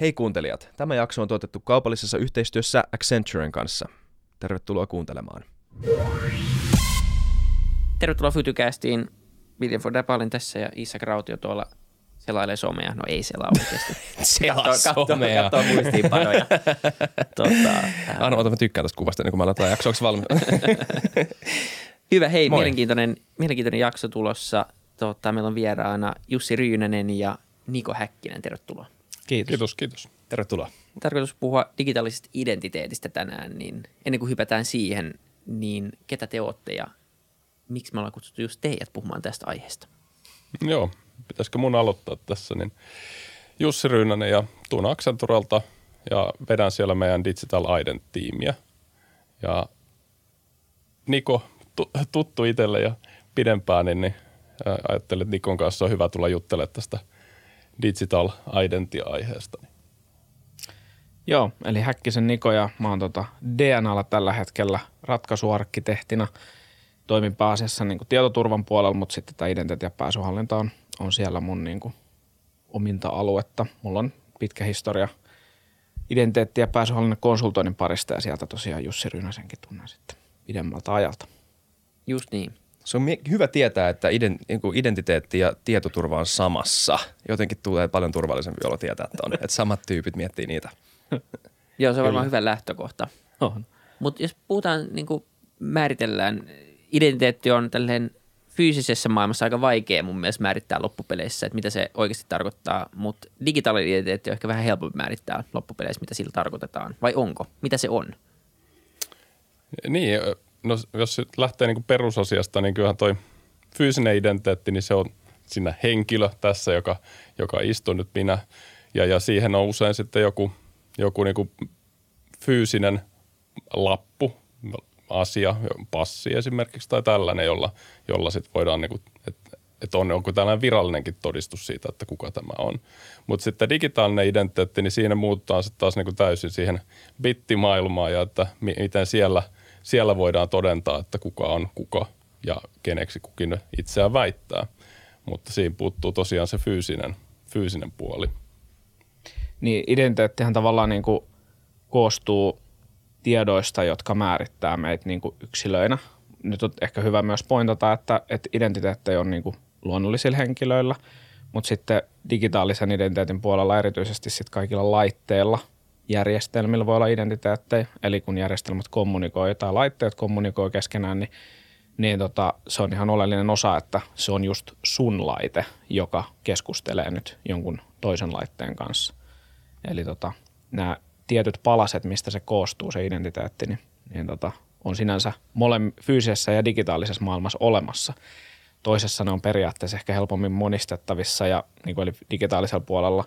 Hei kuuntelijat, tämä jakso on tuotettu kaupallisessa yhteistyössä Accenturen kanssa. Tervetuloa kuuntelemaan. Tervetuloa Fytycastiin. William von Dapalin tässä ja Isak Rautio tuolla selailee somea. No ei selaa oikeasti. Selaa somea. Katsoo muistiinpanoja. tota, Anna, ota, mä tykkään tästä kuvasta ennen kuin mä aloitan jakso. Onko? Hyvä, hei, Moi. mielenkiintoinen, mielenkiintoinen jakso tulossa. Tota, meillä on vieraana Jussi Ryynänen ja Niko Häkkinen. Tervetuloa. Kiitos. Kiitos, kiitos. Tervetuloa. Tarkoitus puhua digitaalisesta identiteetistä tänään, niin ennen kuin hypätään siihen, niin ketä te olette ja miksi me ollaan kutsuttu just teidät puhumaan tästä aiheesta? Joo, pitäisikö mun aloittaa tässä, niin Jussi Ryynänen ja tuun Accenturalta ja vedän siellä meidän Digital Ident-tiimiä. Ja Niko, tu- tuttu itselle ja pidempään, niin, niin ajattelin, että Nikon kanssa on hyvä tulla juttelemaan tästä Digital Identity-aiheesta. Joo, eli Häkkisen Niko ja mä oon tota DNAlla tällä hetkellä ratkaisuarkkitehtina. Toimin pääasiassa niin tietoturvan puolella, mutta sitten tämä identiteetti- ja pääsyhallinta on, on siellä mun niin kuin ominta aluetta. Mulla on pitkä historia identiteetti- ja pääsyhallinnan konsultoinnin parista ja sieltä tosiaan Jussi Ryynäsenkin tunnen sitten pidemmältä ajalta. Just niin. Se on hyvä tietää, että iden, niin kuin identiteetti ja tietoturva on samassa. Jotenkin tulee paljon turvallisempi olo tietää, että on. Että samat tyypit miettii niitä. Joo, se on varmaan hyvä lähtökohta. On. Mutta jos puhutaan, niin kuin määritellään, identiteetti on tälleen fyysisessä maailmassa aika vaikea mun mielestä määrittää loppupeleissä, että mitä se oikeasti tarkoittaa, mutta digitaalinen identiteetti on ehkä vähän helpompi määrittää loppupeleissä, mitä sillä tarkoitetaan. Vai onko? Mitä se on? Niin, no jos lähtee niin kuin perusasiasta, niin kyllähän toi fyysinen identiteetti, niin se on siinä henkilö tässä, joka, joka istuu nyt minä. Ja, ja siihen on usein sitten joku, joku niin kuin fyysinen lappu, asia, passi esimerkiksi tai tällainen, jolla, jolla sitten voidaan, niin että että on onko tällainen virallinenkin todistus siitä, että kuka tämä on. Mutta sitten digitaalinen identiteetti, niin siinä muututaan sitten taas niin kuin täysin siihen bittimaailmaan ja että mi- miten siellä, siellä voidaan todentaa, että kuka on kuka ja keneksi kukin itseään väittää. Mutta siinä puuttuu tosiaan se fyysinen, fyysinen puoli. Niin identiteettihän tavallaan niin kuin koostuu tiedoista, jotka määrittää meitä niin kuin yksilöinä. Nyt on ehkä hyvä myös pointata, että, että identiteetti on niin kuin luonnollisilla henkilöillä, mutta sitten digitaalisen identiteetin puolella erityisesti sit kaikilla laitteilla, järjestelmillä voi olla identiteettejä, eli kun järjestelmät kommunikoi tai laitteet kommunikoi keskenään, niin, niin tota, se on ihan oleellinen osa, että se on just sun laite, joka keskustelee nyt jonkun toisen laitteen kanssa. Eli tota, nämä tietyt palaset, mistä se koostuu, se identiteetti, niin, niin tota, on sinänsä mole fyysisessä ja digitaalisessa maailmassa olemassa. Toisessa ne on periaatteessa ehkä helpommin monistettavissa ja niin kuin eli digitaalisella puolella,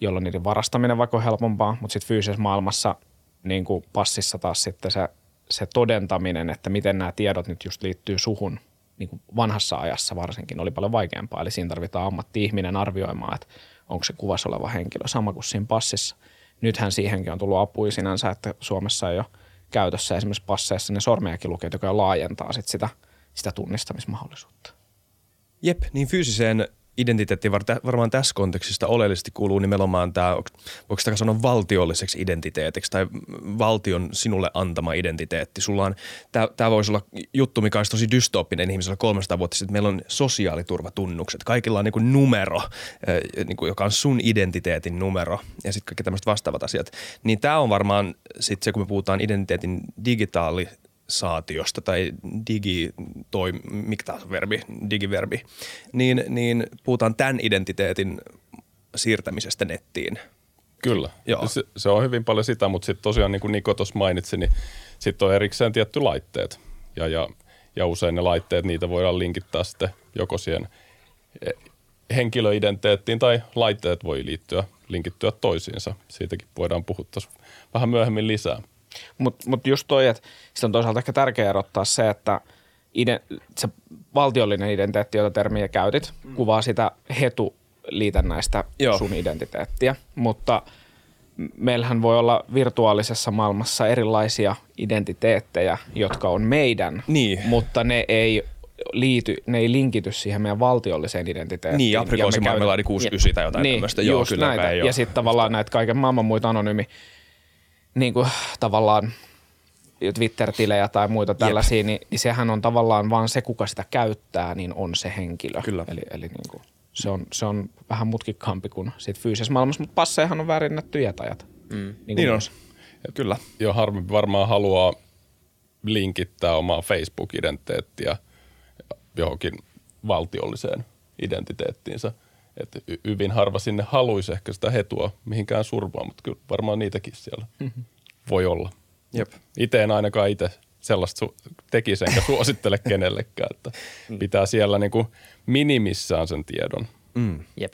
jolloin niiden varastaminen vaikka on helpompaa, mutta sitten fyysisessä maailmassa niin kuin passissa taas sitten se, se todentaminen, että miten nämä tiedot nyt just liittyy suhun, niin kuin vanhassa ajassa varsinkin oli paljon vaikeampaa. Eli siinä tarvitaan ammatti-ihminen arvioimaan, että onko se kuvassa oleva henkilö sama kuin siinä passissa. Nythän siihenkin on tullut apua sinänsä, että Suomessa ei ole käytössä esimerkiksi passeissa ne sormenjälkilukeet, joka jo laajentaa sit sitä, sitä tunnistamismahdollisuutta. Jep, niin fyysiseen tä- varmaan tässä kontekstista oleellisesti kuuluu nimenomaan tämä, voiko sitä sanoa valtiolliseksi identiteetiksi tai valtion sinulle antama identiteetti. Sulla on, tämä voisi olla juttu, mikä olisi tosi dystooppinen ihmisellä 300 vuotta sitten. Meillä on sosiaaliturvatunnukset. Kaikilla on niin numero, niin kuin, joka on sun identiteetin numero ja sitten kaikki tämmöiset vastaavat asiat. Niin tämä on varmaan sitten se, kun me puhutaan identiteetin digitaali saatiosta tai digi, toi, mikä taas verbi, digiverbi, niin, niin puhutaan tämän identiteetin siirtämisestä nettiin. Kyllä, Joo. Se, se on hyvin paljon sitä, mutta sitten tosiaan niin kuin Niko tuossa mainitsi, niin sitten on erikseen tietty laitteet. Ja, ja, ja usein ne laitteet, niitä voidaan linkittää sitten joko siihen eh, henkilöidentiteettiin tai laitteet voi liittyä, linkittyä toisiinsa. Siitäkin voidaan puhua vähän myöhemmin lisää. Mutta mut just toi, että sitten on toisaalta ehkä tärkeää erottaa se, että ide, se valtiollinen identiteetti, jota termiä käytit, mm. kuvaa sitä hetu-liitännäistä Joo. sun identiteettiä, mutta meillähän voi olla virtuaalisessa maailmassa erilaisia identiteettejä, jotka on meidän, Niin. mutta ne ei liity, ne ei linkity siihen meidän valtiolliseen identiteettiin. Niin, Ja me aprikoosimarmelaadi 69 tai jotain niin, tämmöistä. Joo, kyllä näitä. ole. Ja sitten tavallaan näitä kaiken maailman muita anonyymi, niin kuin tavallaan Twitter-tilejä tai muita tällaisia, niin, niin sehän on tavallaan vaan se, kuka sitä käyttää, niin on se henkilö. Kyllä. Eli, eli niin kuin, se, on, se on vähän mutkikkaampi kuin sit fyysisessä maailmassa, mutta passeihan on väärennetty jätäjät. Mm. Niin, Niin on. Kyllä. Jo harmi varmaan haluaa linkittää omaa Facebook-identiteettiä johonkin valtiolliseen identiteettiinsä. Että y- hyvin harva sinne haluaisi ehkä sitä hetua mihinkään survaan, mutta kyllä varmaan niitäkin siellä mm-hmm. voi olla. Jep. Itse en ainakaan itse sellaista su- tekisi enkä suosittele kenellekään, että pitää siellä niinku minimissään sen tiedon. Jep.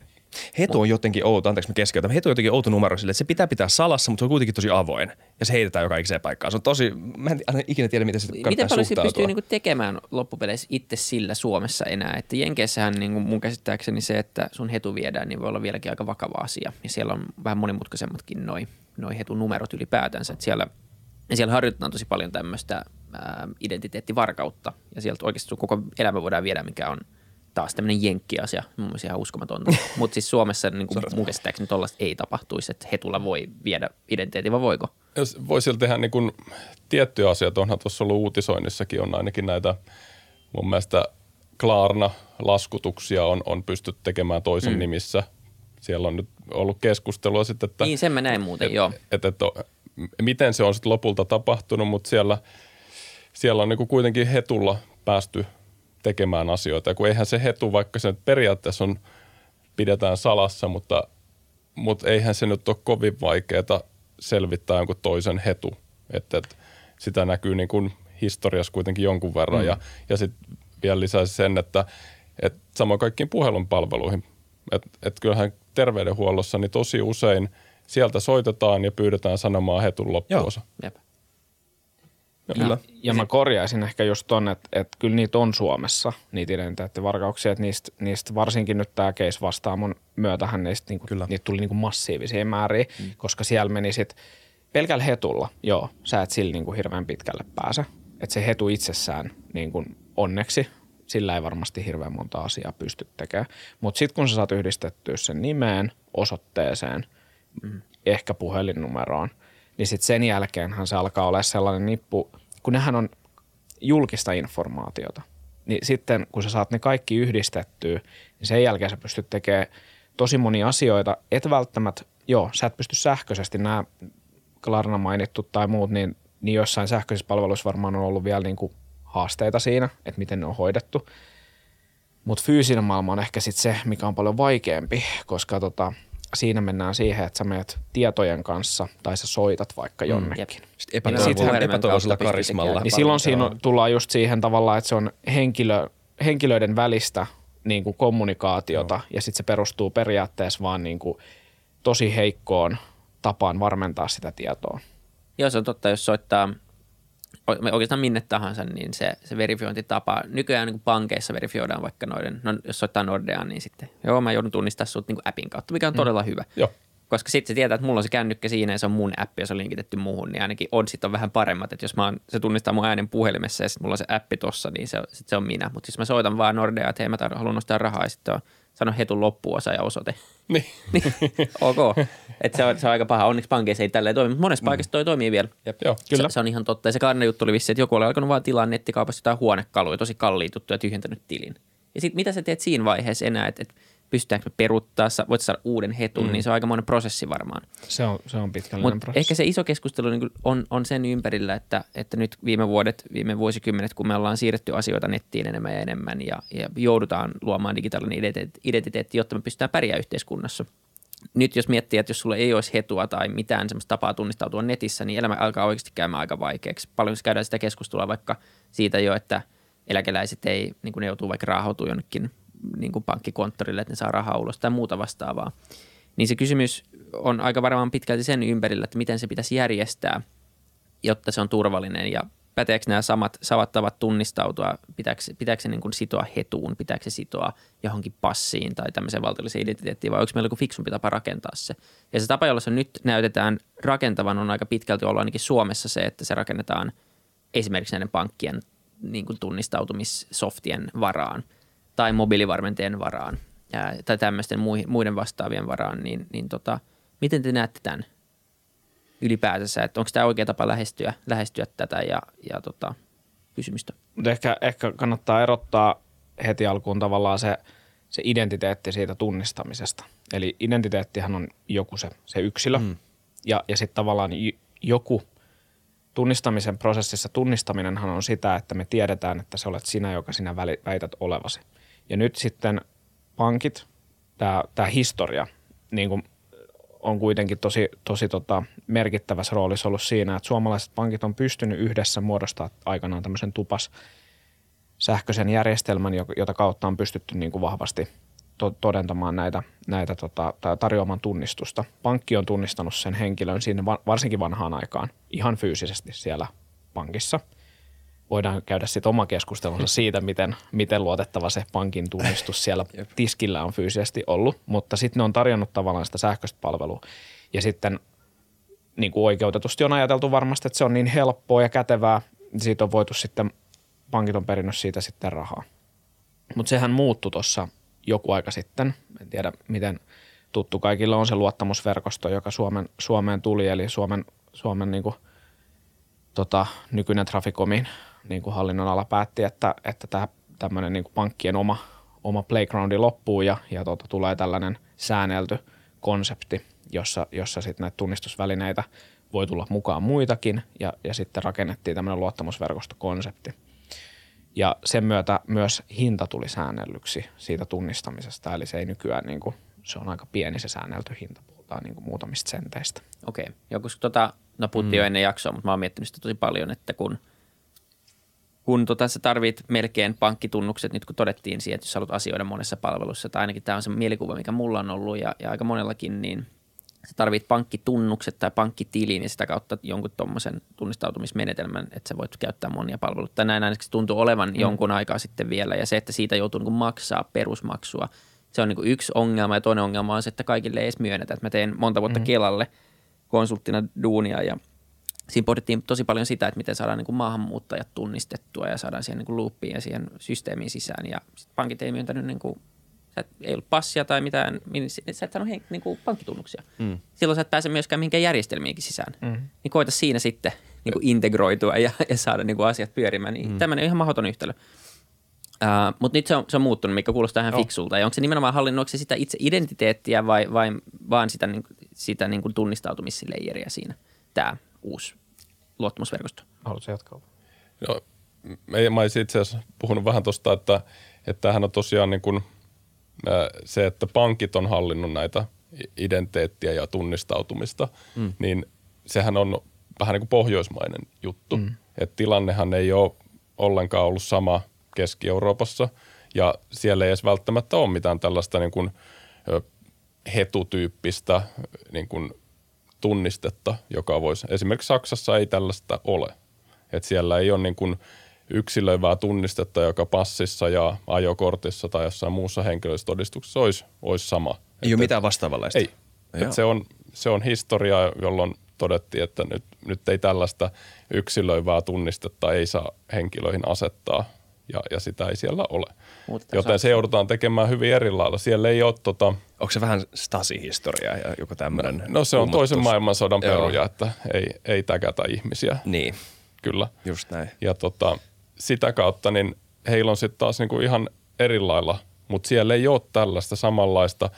Hetu on jotenkin outo, anteeksi mä keskeytän. Hetu on jotenkin outo numero sille, että se pitää pitää salassa, mutta se on kuitenkin tosi avoin. Ja se heitetään joka ikiseen paikkaan. Se on tosi, mä en aina ikinä tiedä, miten se kannattaa Miten paljon se pystyy niinku tekemään loppupeleissä itse sillä Suomessa enää? Että Jenkeissähän niinku mun käsittääkseni se, että sun hetu viedään, niin voi olla vieläkin aika vakava asia. Ja siellä on vähän monimutkaisemmatkin noi, noi hetunumerot ylipäätänsä. Että siellä, ja siellä harjoitetaan tosi paljon tämmöistä ää, identiteettivarkautta. Ja sieltä oikeasti sun koko elämä voidaan viedä, mikä on taas tämmöinen jenkkiasia. Mun mielestä ihan uskomatonta. Mutta siis Suomessa niin kuin mun käsittääkseni tollaista ei tapahtuisi, että hetulla voi viedä identiteetin, vai voiko? Jos voi siellä tehdä niin kuin tiettyjä asioita, onhan tuossa ollut uutisoinnissakin on ainakin näitä mun mielestä Klarna-laskutuksia on, on pystytty tekemään toisen mm. nimissä. Siellä on nyt ollut keskustelua sitten, että, Niin, sen mä näin muuten, et, joo. Että, että, miten se on sitten lopulta tapahtunut, mutta siellä, siellä on niin kuin kuitenkin hetulla päästy tekemään asioita. Ja kun eihän se hetu, vaikka se nyt periaatteessa on, pidetään salassa, mutta, mutta eihän se nyt ole kovin vaikeaa selvittää jonkun toisen hetu. Että, että sitä näkyy niin kuin historiassa kuitenkin jonkun verran. Mm. Ja, ja sitten vielä lisäisi sen, että, että samoin kaikkiin puhelun palveluihin. Että et kyllähän terveydenhuollossa niin tosi usein sieltä soitetaan ja pyydetään sanomaan hetun loppuosa. Jep. Kyllä. Ja mä korjaisin ehkä just ton, että, että kyllä niitä on Suomessa, niitä identiteettivarkauksia, että niistä, niistä varsinkin nyt tämä case vastaamon myötähän niistä, niinku, Kyllä. niitä tuli niinku massiivisia määriä, mm. koska siellä meni sit pelkällä hetulla, joo, sä et sillä niinku hirveän pitkälle pääse. Että se hetu itsessään niinku, onneksi, sillä ei varmasti hirveän monta asiaa pysty tekemään. Mutta sitten kun sä saat yhdistettyä sen nimeen, osoitteeseen, mm. ehkä puhelinnumeroon, niin sitten sen jälkeenhän se alkaa olla sellainen nippu, kun nehän on julkista informaatiota, niin sitten kun sä saat ne kaikki yhdistettyä, niin sen jälkeen sä pystyt tekemään tosi monia asioita, et välttämättä, joo, sä et pysty sähköisesti nämä Klarna mainittu tai muut, niin, niin jossain sähköisissä palveluissa varmaan on ollut vielä niin kuin haasteita siinä, että miten ne on hoidettu. Mutta fyysinen maailma on ehkä sitten se, mikä on paljon vaikeampi, koska tota, siinä mennään siihen, että sä menet tietojen kanssa tai sä soitat vaikka jonnekin. Jep. Sitten Niin epätoivoisella, karismalla. Niin silloin siinä on, tullaan just siihen tavallaan, että se on henkilö, henkilöiden välistä niin kuin kommunikaatiota no. ja sitten se perustuu periaatteessa vaan niin kuin tosi heikkoon tapaan varmentaa sitä tietoa. Joo, se on totta, jos soittaa oikeastaan minne tahansa, niin se, se verifiointitapa, nykyään niin pankeissa verifioidaan vaikka noiden, no jos soittaa Nordeaan, niin sitten joo, mä joudun tunnistamaan sut niin kuin appin kautta, mikä on todella hyvä. Joo. Koska sitten se tietää, että mulla on se kännykkä siinä ja se on mun appi ja se on linkitetty muuhun, niin ainakin oddsit on vähän paremmat. Että jos mä oon, se tunnistaa mun äänen puhelimessa ja sitten mulla on se appi tossa, niin se, sit se on minä. Mutta jos mä soitan vaan Nordea, että hei mä tar- haluan nostaa rahaa ja sitten on sano hetun loppuosa ja osoite. Niin. niin, ok. Että se on, se on aika paha. Onneksi pankeissa ei tälleen toimi, mutta monessa paikassa toi toimii vielä. Joo. Kyllä. Se, se, on ihan totta. Ja se Karne juttu oli vissi, että joku oli alkanut vaan tilaa nettikaupasta jotain huonekaluja, tosi kalliita juttuja, tyhjentänyt tilin. Ja sitten mitä sä teet siinä vaiheessa enää, että, että pystytäänkö me peruuttaa, voit saada uuden hetun, mm. niin se on aikamoinen prosessi varmaan. Se on, se on pitkällinen Mutta prosessi. ehkä se iso keskustelu niin on, on sen ympärillä, että, että nyt viime vuodet, viime vuosikymmenet, kun me ollaan siirretty asioita nettiin enemmän ja enemmän ja, ja joudutaan luomaan digitaalinen identiteetti, identiteetti, jotta me pystytään pärjää yhteiskunnassa. Nyt jos miettii, että jos sulla ei olisi hetua tai mitään semmoista tapaa tunnistautua netissä, niin elämä alkaa oikeasti käymään aika vaikeaksi. Paljon käydään sitä keskustelua vaikka siitä jo, että eläkeläiset ei, niin ne joutuu vaikka raahautua jonnekin niin kuin pankkikonttorille, että ne saa rahaa ulos tai muuta vastaavaa. Niin se kysymys on aika varmaan pitkälti sen ympärillä, että miten se pitäisi järjestää, jotta se on turvallinen ja päteekö nämä samat, samat tavat tunnistautua, pitääkö, pitääkö se niin kuin sitoa hetuun, pitääkö se sitoa johonkin passiin tai tämmöiseen valtiolliseen identiteettiin vai onko meillä joku fiksumpi tapa rakentaa se. Ja se tapa, jolla se nyt näytetään rakentavan on aika pitkälti ollut ainakin Suomessa se, että se rakennetaan esimerkiksi näiden pankkien niin kuin tunnistautumissoftien varaan tai mobiilivarmenteen varaan ää, tai tämmöisten muiden vastaavien varaan, niin, niin tota, miten te näette tämän ylipäätänsä, että onko tämä oikea tapa lähestyä, lähestyä tätä ja, ja tota, kysymystä? Ehkä, ehkä kannattaa erottaa heti alkuun tavallaan se, se identiteetti siitä tunnistamisesta. Eli identiteettihän on joku se, se yksilö mm. ja, ja sitten tavallaan joku tunnistamisen prosessissa tunnistaminenhan on sitä, että me tiedetään, että se olet sinä, joka sinä väität olevasi. Ja nyt sitten pankit, tämä historia, niin kuin on kuitenkin tosi, tosi tota, merkittävässä roolissa ollut siinä, että suomalaiset pankit on pystynyt yhdessä muodostaa aikanaan tämmöisen tupas sähköisen järjestelmän, jota kautta on pystytty niin kuin vahvasti to- todentamaan näitä, näitä tota, tarjoamaan tunnistusta. Pankki on tunnistanut sen henkilön siinä varsinkin vanhaan aikaan ihan fyysisesti siellä pankissa – voidaan käydä sitten oma keskustelunsa siitä, miten, miten luotettava se pankin tunnistus siellä tiskillä on fyysisesti ollut, mutta sitten ne on tarjonnut tavallaan sitä sähköistä palvelua. Ja sitten niin kuin oikeutetusti on ajateltu varmasti, että se on niin helppoa ja kätevää, siitä on voitu sitten, pankit on perinnyt siitä sitten rahaa. Mutta sehän muuttui tuossa joku aika sitten, en tiedä miten tuttu kaikille on se luottamusverkosto, joka Suomen, Suomeen tuli, eli Suomen, Suomen niin kuin, tota, nykyinen Traficomin niin kuin hallinnon ala päätti, että, että tämä tämmöinen niin kuin pankkien oma, oma playgroundi loppuu ja, ja tota, tulee tällainen säännelty konsepti, jossa, jossa sitten näitä tunnistusvälineitä voi tulla mukaan muitakin ja, ja sitten rakennettiin tämmöinen luottamusverkostokonsepti. Ja sen myötä myös hinta tuli säännellyksi siitä tunnistamisesta, eli se ei nykyään, niin kuin, se on aika pieni se säännelty hinta, puhutaan niin kuin muutamista senteistä. Okei, joku tota, no puhuttiin mm. jo ennen jaksoa, mutta mä oon miettinyt sitä tosi paljon, että kun – kun tota, sä tarvit melkein pankkitunnukset, nyt kun todettiin siihen, että jos haluat asioida monessa palvelussa, tai ainakin tämä on se mielikuva, mikä mulla on ollut ja, ja aika monellakin, niin sä tarvit pankkitunnukset tai pankkitilin ja sitä kautta jonkun tuommoisen tunnistautumismenetelmän, että sä voit käyttää monia palveluita. Tai näin ainakin se tuntuu olevan mm. jonkun aikaa sitten vielä ja se, että siitä joutuu niin maksaa perusmaksua, se on niin yksi ongelma ja toinen ongelma on se, että kaikille ei edes myönnetä. Että mä teen monta vuotta mm. Kelalle konsulttina duunia ja siinä pohdittiin tosi paljon sitä, että miten saadaan niin kuin maahanmuuttajat tunnistettua ja saadaan siihen niin kuin loopiin ja siihen systeemiin sisään. Ja pankit ei myöntänyt, niin kuin, sä ei ollut passia tai mitään, sä et saanut niin kuin pankkitunnuksia. Mm. Silloin sä et pääse myöskään mihinkään järjestelmiinkin sisään. Mm. Niin koita siinä sitten niin kuin integroitua ja, ja saada niin kuin asiat pyörimään. Niin mm. Tämmöinen on ihan mahdoton yhtälö. Uh, Mutta nyt se on, se on muuttunut, mikä kuulostaa ihan fiksulta. Ja onko se nimenomaan hallinnoiko se sitä itse identiteettiä vai, vai vaan sitä, niin, sitä niin kuin tunnistautumisleijeriä siinä, tämä uusi luottamusverkosto. Haluatko jatkaa? No, mä olisin itse asiassa puhunut vähän tuosta, että, että tämähän on tosiaan niin kuin, se, että pankit on hallinnut näitä identiteettiä ja tunnistautumista, mm. niin sehän on vähän niin kuin pohjoismainen juttu. Mm. Että tilannehan ei ole ollenkaan ollut sama Keski-Euroopassa ja siellä ei edes välttämättä ole mitään tällaista niin kuin hetutyyppistä niin kuin tunnistetta, joka voisi, esimerkiksi Saksassa ei tällaista ole. Että siellä ei ole niin kuin yksilöivää tunnistetta, joka passissa ja ajokortissa tai jossain muussa henkilöstodistuksessa olisi, olisi sama. Ei ole mitään vastaavanlaista? Ei. se, on, se on historia, jolloin todettiin, että nyt, nyt ei tällaista yksilöivää tunnistetta ei saa henkilöihin asettaa ja, ja sitä ei siellä ole. Joten se joudutaan tekemään hyvin eri lailla. Siellä ei ole tota, Onko se vähän Stasi-historiaa ja joku tämmöinen? No, no se on toisen maailmansodan peruja, että ei, ei täkätä ihmisiä. Niin. Kyllä. Just näin. Ja tota, sitä kautta niin heillä on sitten taas niinku ihan eri lailla, mutta siellä ei ole tällaista samanlaista,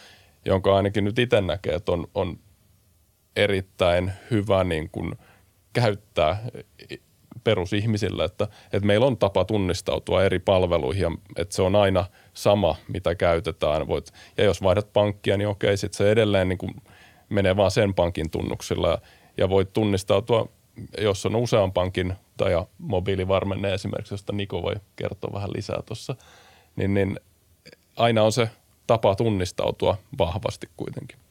jonka ainakin nyt itse näkee, että on, on erittäin hyvä niin kuin käyttää perusihmisille, että, että meillä on tapa tunnistautua eri palveluihin ja että se on aina sama, mitä käytetään. Voit, ja jos vaihdat pankkia, niin okei, sitten se edelleen niin kuin menee vaan sen pankin tunnuksilla ja, ja voit tunnistautua, jos on usean pankin tai mobiilivarmenne esimerkiksi, josta Niko voi kertoa vähän lisää tuossa, niin, niin aina on se tapa tunnistautua vahvasti kuitenkin.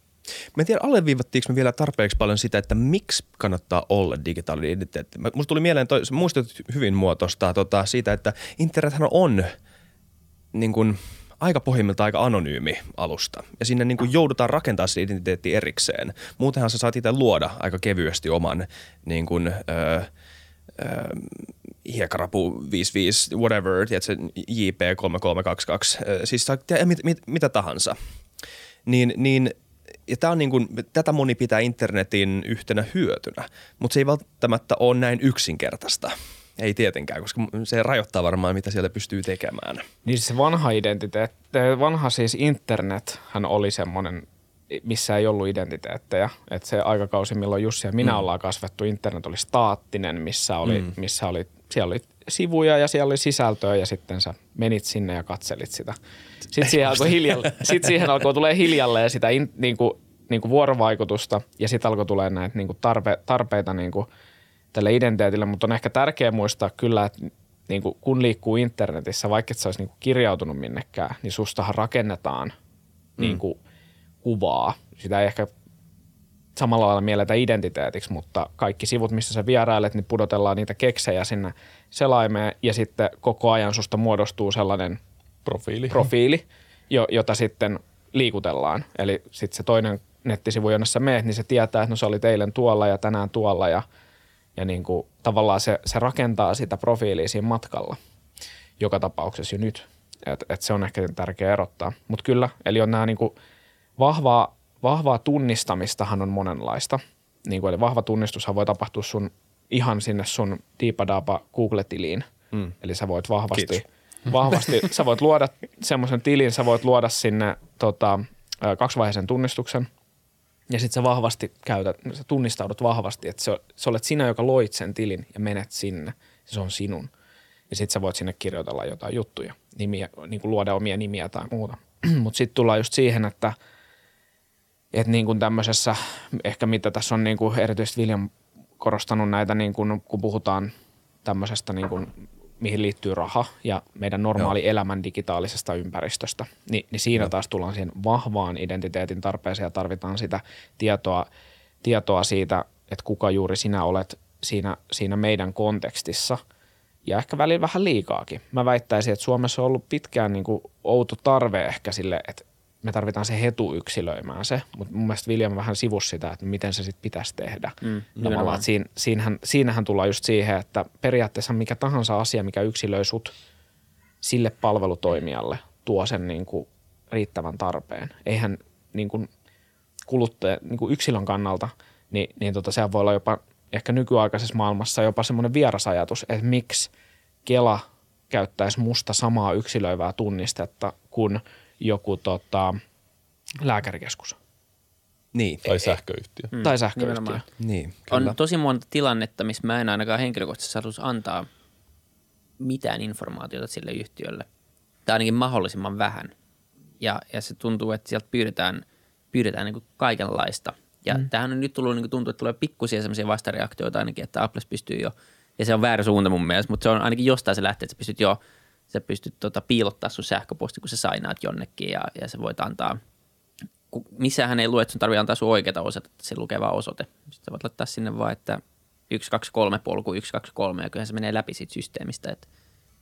Mä en tiedä, alleviivattiinko me vielä tarpeeksi paljon sitä, että miksi kannattaa olla digitaalinen identiteetti. Musta tuli mieleen, toi, muistat hyvin muotoista tota, siitä, että internethän on niin kuin, aika pohjimmilta aika anonyymi alusta. Ja sinne niin joudutaan rakentamaan se identiteetti erikseen. Muutenhan sä saat itse luoda aika kevyesti oman niin kuin, öö, öö, hiekarapu 55, whatever, tiedätkö, JP3322, siis mit, mit, mitä tahansa. Niin, niin ja tää on niin kuin, tätä moni pitää internetin yhtenä hyötynä, mutta se ei välttämättä ole näin yksinkertaista. Ei tietenkään, koska se rajoittaa varmaan, mitä siellä pystyy tekemään. Niin se vanha identiteetti, vanha siis internet, hän oli semmoinen, missä ei ollut identiteettejä. Että se aikakausi, milloin Jussi ja minä mm. ollaan kasvettu, internet oli staattinen, missä oli, mm. missä oli, siellä oli sivuja ja siellä oli sisältöä ja sitten sä menit sinne ja katselit sitä. Sitten siihen alkoi, hiljalle, sitten siihen alkoi tulee hiljalleen sitä in, niin kuin, niin kuin vuorovaikutusta ja sitten alkoi tulee näitä niin kuin tarpe, tarpeita niin kuin tälle identiteetille, mutta on ehkä tärkeää muistaa kyllä, että niin kuin kun liikkuu internetissä, vaikka et sä olisi niin kuin kirjautunut minnekään, niin sustahan rakennetaan mm. niin kuin kuvaa. Sitä ei ehkä samalla lailla mielletä identiteetiksi, mutta kaikki sivut, missä sä vierailet, niin pudotellaan niitä keksejä sinne selaimeen ja sitten koko ajan susta muodostuu sellainen profiili, profiili jo, jota sitten liikutellaan. Eli sitten se toinen nettisivu, jonne sä meet, niin se tietää, että no se oli eilen tuolla ja tänään tuolla ja, ja niin kuin, tavallaan se, se rakentaa sitä profiilia siinä matkalla joka tapauksessa jo nyt. Et, et se on ehkä tärkeää erottaa. Mutta kyllä, eli on nämä niin kuin vahvaa, vahvaa tunnistamistahan on monenlaista. Niin kuin, eli vahva tunnistushan voi tapahtua sun ihan sinne sun Deepadapa Google-tiliin. Mm. Eli sä voit vahvasti, Kiitos. vahvasti sä voit luoda semmoisen tilin, sä voit luoda sinne tota, kaksivaiheisen tunnistuksen. Ja sitten sä vahvasti käytät, sä tunnistaudut vahvasti, että sä, sä olet sinä, joka loit sen tilin ja menet sinne. Se on sinun. Ja sitten sä voit sinne kirjoitella jotain juttuja, nimiä, niin kuin luoda omia nimiä tai muuta. Mutta sitten tullaan just siihen, että, että niin kuin tämmöisessä, ehkä mitä tässä on niin kuin erityisesti William korostanut näitä, niin kuin, kun puhutaan tämmöisestä, niin kuin, mihin liittyy raha ja meidän normaali Joo. elämän digitaalisesta ympäristöstä, niin, niin siinä Joo. taas tullaan siihen vahvaan identiteetin tarpeeseen ja tarvitaan sitä tietoa, tietoa siitä, että kuka juuri sinä olet siinä, siinä meidän kontekstissa ja ehkä välillä vähän liikaakin. Mä väittäisin, että Suomessa on ollut pitkään niin kuin outo tarve ehkä sille, että me tarvitaan se hetu yksilöimään se, mutta mun mielestä William vähän sivus sitä, että miten se sitten pitäisi tehdä. Mm, Tavallaan, että siinä, siinähän, siinähän tullaan just siihen, että periaatteessa mikä tahansa asia, mikä yksilöi sut sille palvelutoimijalle, tuo sen niin kuin riittävän tarpeen. Eihän niin kuin kuluttaja, niin kuin yksilön kannalta, niin, niin tota, sehän voi olla jopa ehkä nykyaikaisessa maailmassa jopa semmoinen vierasajatus, että miksi Kela käyttäisi musta samaa yksilöivää tunnistetta kuin – joku tota, lääkärikeskus. Niin. Tai sähköyhtiö. Mm, tai sähköyhtiö. Niin, kyllä. On tosi monta tilannetta, missä mä en ainakaan henkilökohtaisesti halus antaa mitään informaatiota sille yhtiölle. Tai ainakin mahdollisimman vähän. Ja, ja se tuntuu, että sieltä pyydetään, pyydetään niin kaikenlaista. Ja mm. tämähän on nyt tullut, niin tuntuu, että tulee pikkusia sellaisia vastareaktioita ainakin, että Apple pystyy jo, ja se on väärä suunta mun mielestä, mutta se on ainakin jostain se lähtee, että sä pystyt jo – sä pystyt tota, piilottaa sun sähköposti, kun sä sainaat jonnekin ja, ja sä voit antaa, missähän ei lue, että sun tarvii antaa sun oikeata osoitetta, se lukee vaan osoite. Sitten voit laittaa sinne vaan, että 123 polku 123 ja kyllähän se menee läpi siitä systeemistä, että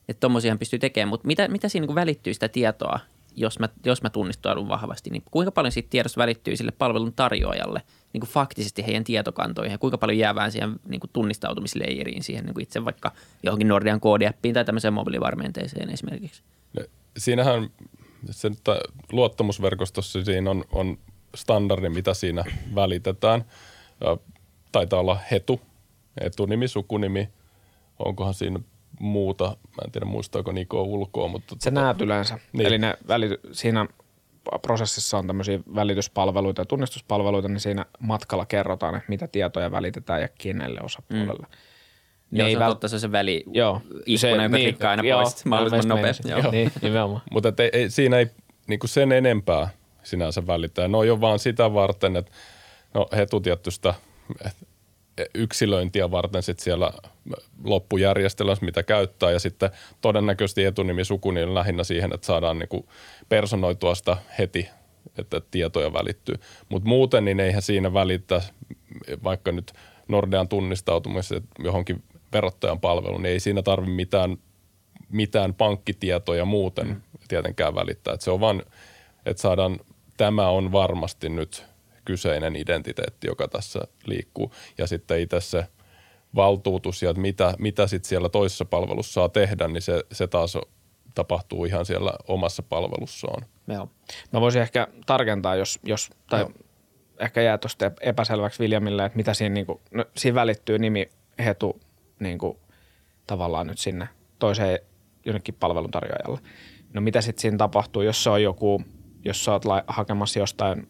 että tommosiahan pystyy tekemään, mutta mitä, mitä siinä niin välittyy sitä tietoa, jos mä, jos mä tunnistaudun vahvasti, niin kuinka paljon siitä tiedosta välittyy sille palvelun tarjoajalle – niin kuin faktisesti heidän tietokantoihin ja kuinka paljon jäävään siihen niin kuin tunnistautumisleijeriin siihen niin kuin itse vaikka johonkin Nordian koodiappiin tai tämmöiseen mobiilivarmenteeseen esimerkiksi. No, siinähän se luottamusverkostossa siinä on, on standardi, mitä siinä välitetään. Taitaa olla hetu, etunimi, sukunimi. Onkohan siinä muuta, mä en tiedä muistaako Niko ulkoa. Mutta se tota, näet yleensä. Niin. Eli ne välity, siinä prosessissa on tämmöisiä välityspalveluita ja tunnistuspalveluita, niin siinä matkalla kerrotaan, että mitä tietoja välitetään ja kenelle osapuolelle. Mm. Joo, se on totta, se on se väli joo, se, joka niin, rikkaa aina joo, pois mahdollisimman nopeasti. Joo. Niin, nimenomaan. Mutta ei, ei, siinä ei niin kuin sen enempää sinänsä välittää. No jo vaan sitä varten, että no hetu tietystä yksilöintiä varten sit siellä loppujärjestelmässä, mitä käyttää ja sitten todennäköisesti etunimi sukunimi on lähinnä siihen, että saadaan niinku personoitua sitä heti, että tietoja välittyy. Mutta muuten niin eihän siinä välitä, vaikka nyt Nordean tunnistautumiseen johonkin verottajan palveluun, niin ei siinä tarvitse mitään, mitään pankkitietoja muuten mm. tietenkään välittää. Et se on vaan, että saadaan, tämä on varmasti nyt kyseinen identiteetti, joka tässä liikkuu. Ja sitten itse se valtuutus ja että mitä, mitä sitten siellä toisessa palvelussa saa tehdä, niin se, se taas tapahtuu ihan siellä omassa palvelussaan. Joo. Mä voisin ehkä tarkentaa, jos, jos tai Joo. ehkä jää tuosta epäselväksi Viljamille, että mitä siinä, niin kuin, no, siinä välittyy nimi Hetu niin kuin, tavallaan nyt sinne toiseen jonnekin palveluntarjoajalle. No mitä sitten siinä tapahtuu, jos se on joku, jos sä oot la- hakemassa jostain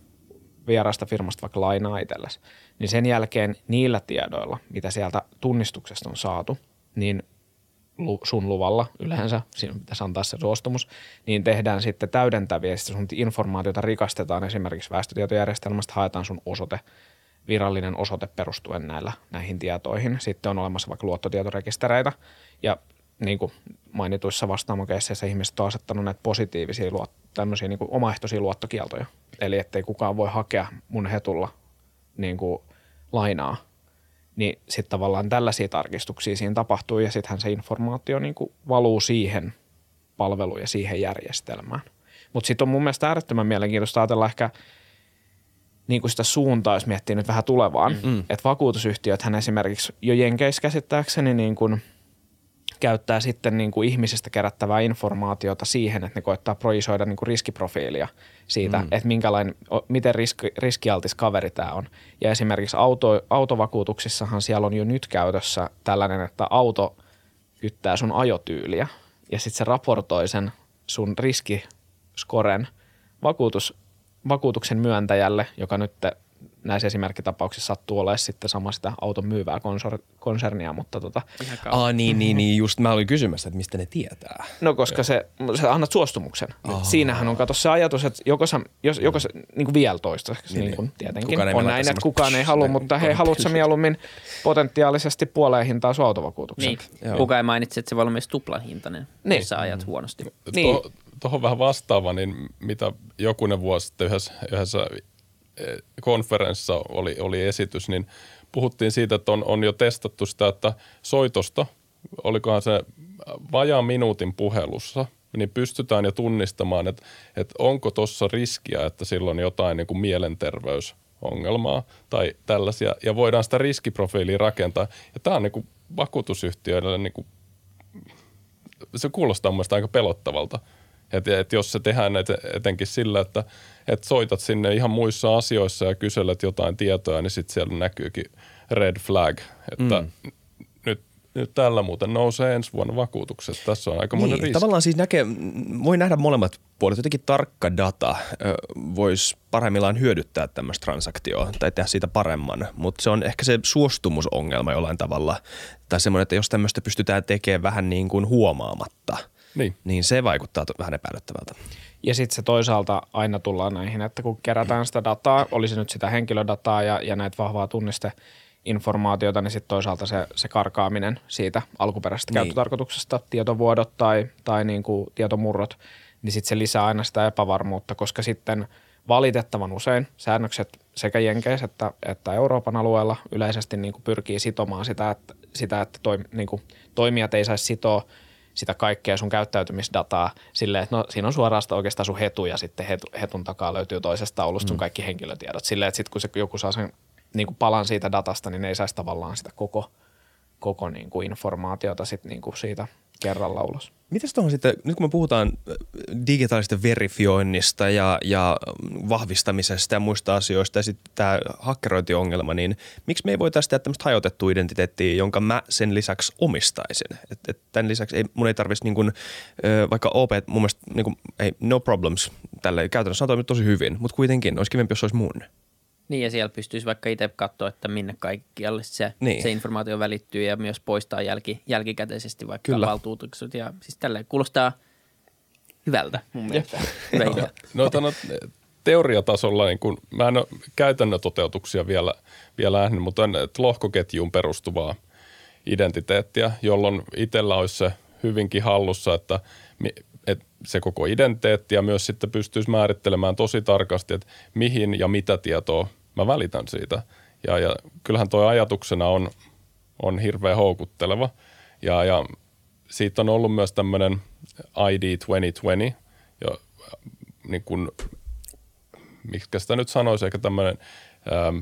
vieraasta firmasta vaikka lainaa itsellesi, niin sen jälkeen niillä tiedoilla, mitä sieltä tunnistuksesta on saatu, niin sun luvalla yleensä, siinä pitäisi antaa se suostumus, niin tehdään sitten täydentäviä, sitten sun informaatiota rikastetaan esimerkiksi väestötietojärjestelmästä, haetaan sun osoite, virallinen osoite perustuen näillä, näihin tietoihin. Sitten on olemassa vaikka luottotietorekistereitä ja niin kuin mainituissa vastaamokeisseissä ihmiset on asettanut näitä positiivisia tämmöisiä niin kuin omaehtoisia luottokieltoja. Eli ettei kukaan voi hakea mun hetulla niin kuin lainaa niin sitten tavallaan tällaisia tarkistuksia siinä tapahtuu ja sittenhän se informaatio niin kuin valuu siihen palveluun ja siihen järjestelmään. Mutta sitten on mun mielestä äärettömän mielenkiintoista ajatella ehkä niin kuin sitä suuntaa, jos miettii nyt vähän tulevaan. Mm. Että vakuutusyhtiöthän esimerkiksi jo Jenkeissä käsittääkseni niin kuin käyttää sitten niin kuin ihmisestä kerättävää informaatiota siihen, että ne koittaa projisoida niin kuin riskiprofiilia siitä, mm. että minkälainen, miten riski, riskialtis kaveri tämä on. Ja esimerkiksi auto, autovakuutuksissahan siellä on jo nyt käytössä tällainen, että auto kyttää sun ajotyyliä ja sitten se raportoi sen sun riskiskoren vakuutus, vakuutuksen myöntäjälle, joka nyt näissä esimerkkitapauksissa sattuu olemaan sitten sama sitä auton myyvää konsor- konsernia, mutta tota. Aa, niin, niin, niin, just mä olin kysymässä, että mistä ne tietää. No koska se, sä annat suostumuksen. Oh. Siinähän on, kato se ajatus, että joko sä, jos, joko sä, niin kuin vielä toistaiseksi, niin, niin kuin tietenkin. Kukaan ei on näin, että kukaan ei halua, mutta hei, haluatko sä mieluummin potentiaalisesti puoleen hintaa sun autovakuutuksen? Niin. Joo. Kukaan ei mainitse, että se voi olla myös tuplan hintainen, Niin. jos sä ajat huonosti. Niin. Tuohon toho vähän vastaava, niin mitä jokunen vuosi sitten yhdessä, yhdessä konferenssissa oli, oli esitys, niin puhuttiin siitä, että on, on jo testattu sitä, että soitosta, olikohan se vajaan minuutin puhelussa, niin pystytään jo tunnistamaan, että, että onko tuossa riskiä, että silloin jotain niin kuin mielenterveysongelmaa tai tällaisia, ja voidaan sitä riskiprofiilia rakentaa. Ja tämä on niin kuin vakuutusyhtiöille niin kuin se kuulostaa mun mielestä aika pelottavalta. Että et jos se tehdään et, etenkin sillä, että et soitat sinne ihan muissa asioissa ja kyselet jotain tietoa, niin sitten siellä näkyykin red flag, että mm. nyt, nyt tällä muuten nousee ensi vuonna vakuutukset. Tässä on aika monen Niin, riski. tavallaan siis näkee, voi nähdä molemmat puolet. Jotenkin tarkka data voisi parhaimmillaan hyödyttää tämmöistä transaktioa tai tehdä siitä paremman, mutta se on ehkä se suostumusongelma jollain tavalla. Tai semmoinen, että jos tämmöistä pystytään tekemään vähän niin kuin huomaamatta, Niin. niin se vaikuttaa vähän epäilyttävältä. Ja sitten se toisaalta aina tullaan näihin, että kun kerätään sitä dataa, olisi nyt sitä henkilödataa ja, ja näitä vahvaa tunnisteinformaatiota, niin sitten toisaalta se, se karkaaminen siitä alkuperäisestä niin. käyttötarkoituksesta, tietovuodot tai, tai niin kuin tietomurrot, niin sitten se lisää aina sitä epävarmuutta, koska sitten valitettavan usein säännökset sekä Jenkeissä että, että Euroopan alueella yleisesti niin kuin pyrkii sitomaan sitä, että, sitä, että toi, niin kuin toimijat ei saisi sitoa sitä kaikkea sun käyttäytymisdataa silleen, että no siinä on suoraan sitä oikeastaan sun hetu ja sitten hetu, hetun takaa löytyy toisesta taulusta sun kaikki henkilötiedot. Silleen, että sitten kun se, joku saa sen niin kuin palan siitä datasta, niin ne ei saisi tavallaan sitä koko, koko niin kuin informaatiota sit niin kuin siitä kerralla ulos. Mitäs tuohon sitten, nyt kun me puhutaan äh, digitaalisesta verifioinnista ja, ja vahvistamisesta ja muista asioista ja sitten tämä hakkerointiongelma, niin miksi me ei voitaisiin tehdä tämmöistä hajotettua identiteettiä, jonka mä sen lisäksi omistaisin? Et, et tämän lisäksi ei, mun ei tarvitsisi niin vaikka OP, mun mielestä niin kuin, ei, no problems, tällä käytännössä on toiminut tosi hyvin, mutta kuitenkin olisi kivempi, jos olisi mun. Niin ja siellä pystyisi vaikka itse katsoa, että minne kaikkialle se, Niin. se informaatio välittyy ja myös poistaa jälki, jälkikäteisesti vaikka Kyllä. Valtuutukset. Ja siis tälleen kuulostaa hyvältä mun mielestä. Idea. No tänä teoriatasolla, niin kun, mä en ole käytännön toteutuksia vielä, vielä nähnyt, mutta on, lohkoketjuun perustuvaa identiteettiä, jolloin itsellä olisi se hyvinkin hallussa, että, että se koko identiteetti ja myös sitten pystyisi määrittelemään tosi tarkasti, että mihin ja mitä tietoa mä välitän siitä. Ja, ja kyllähän tuo ajatuksena on, on hirveän houkutteleva. Ja, ja siitä on ollut myös tämmöinen ID 2020, jo, niin kuin, miksi sitä nyt sanoisi, ehkä tämmöinen ähm,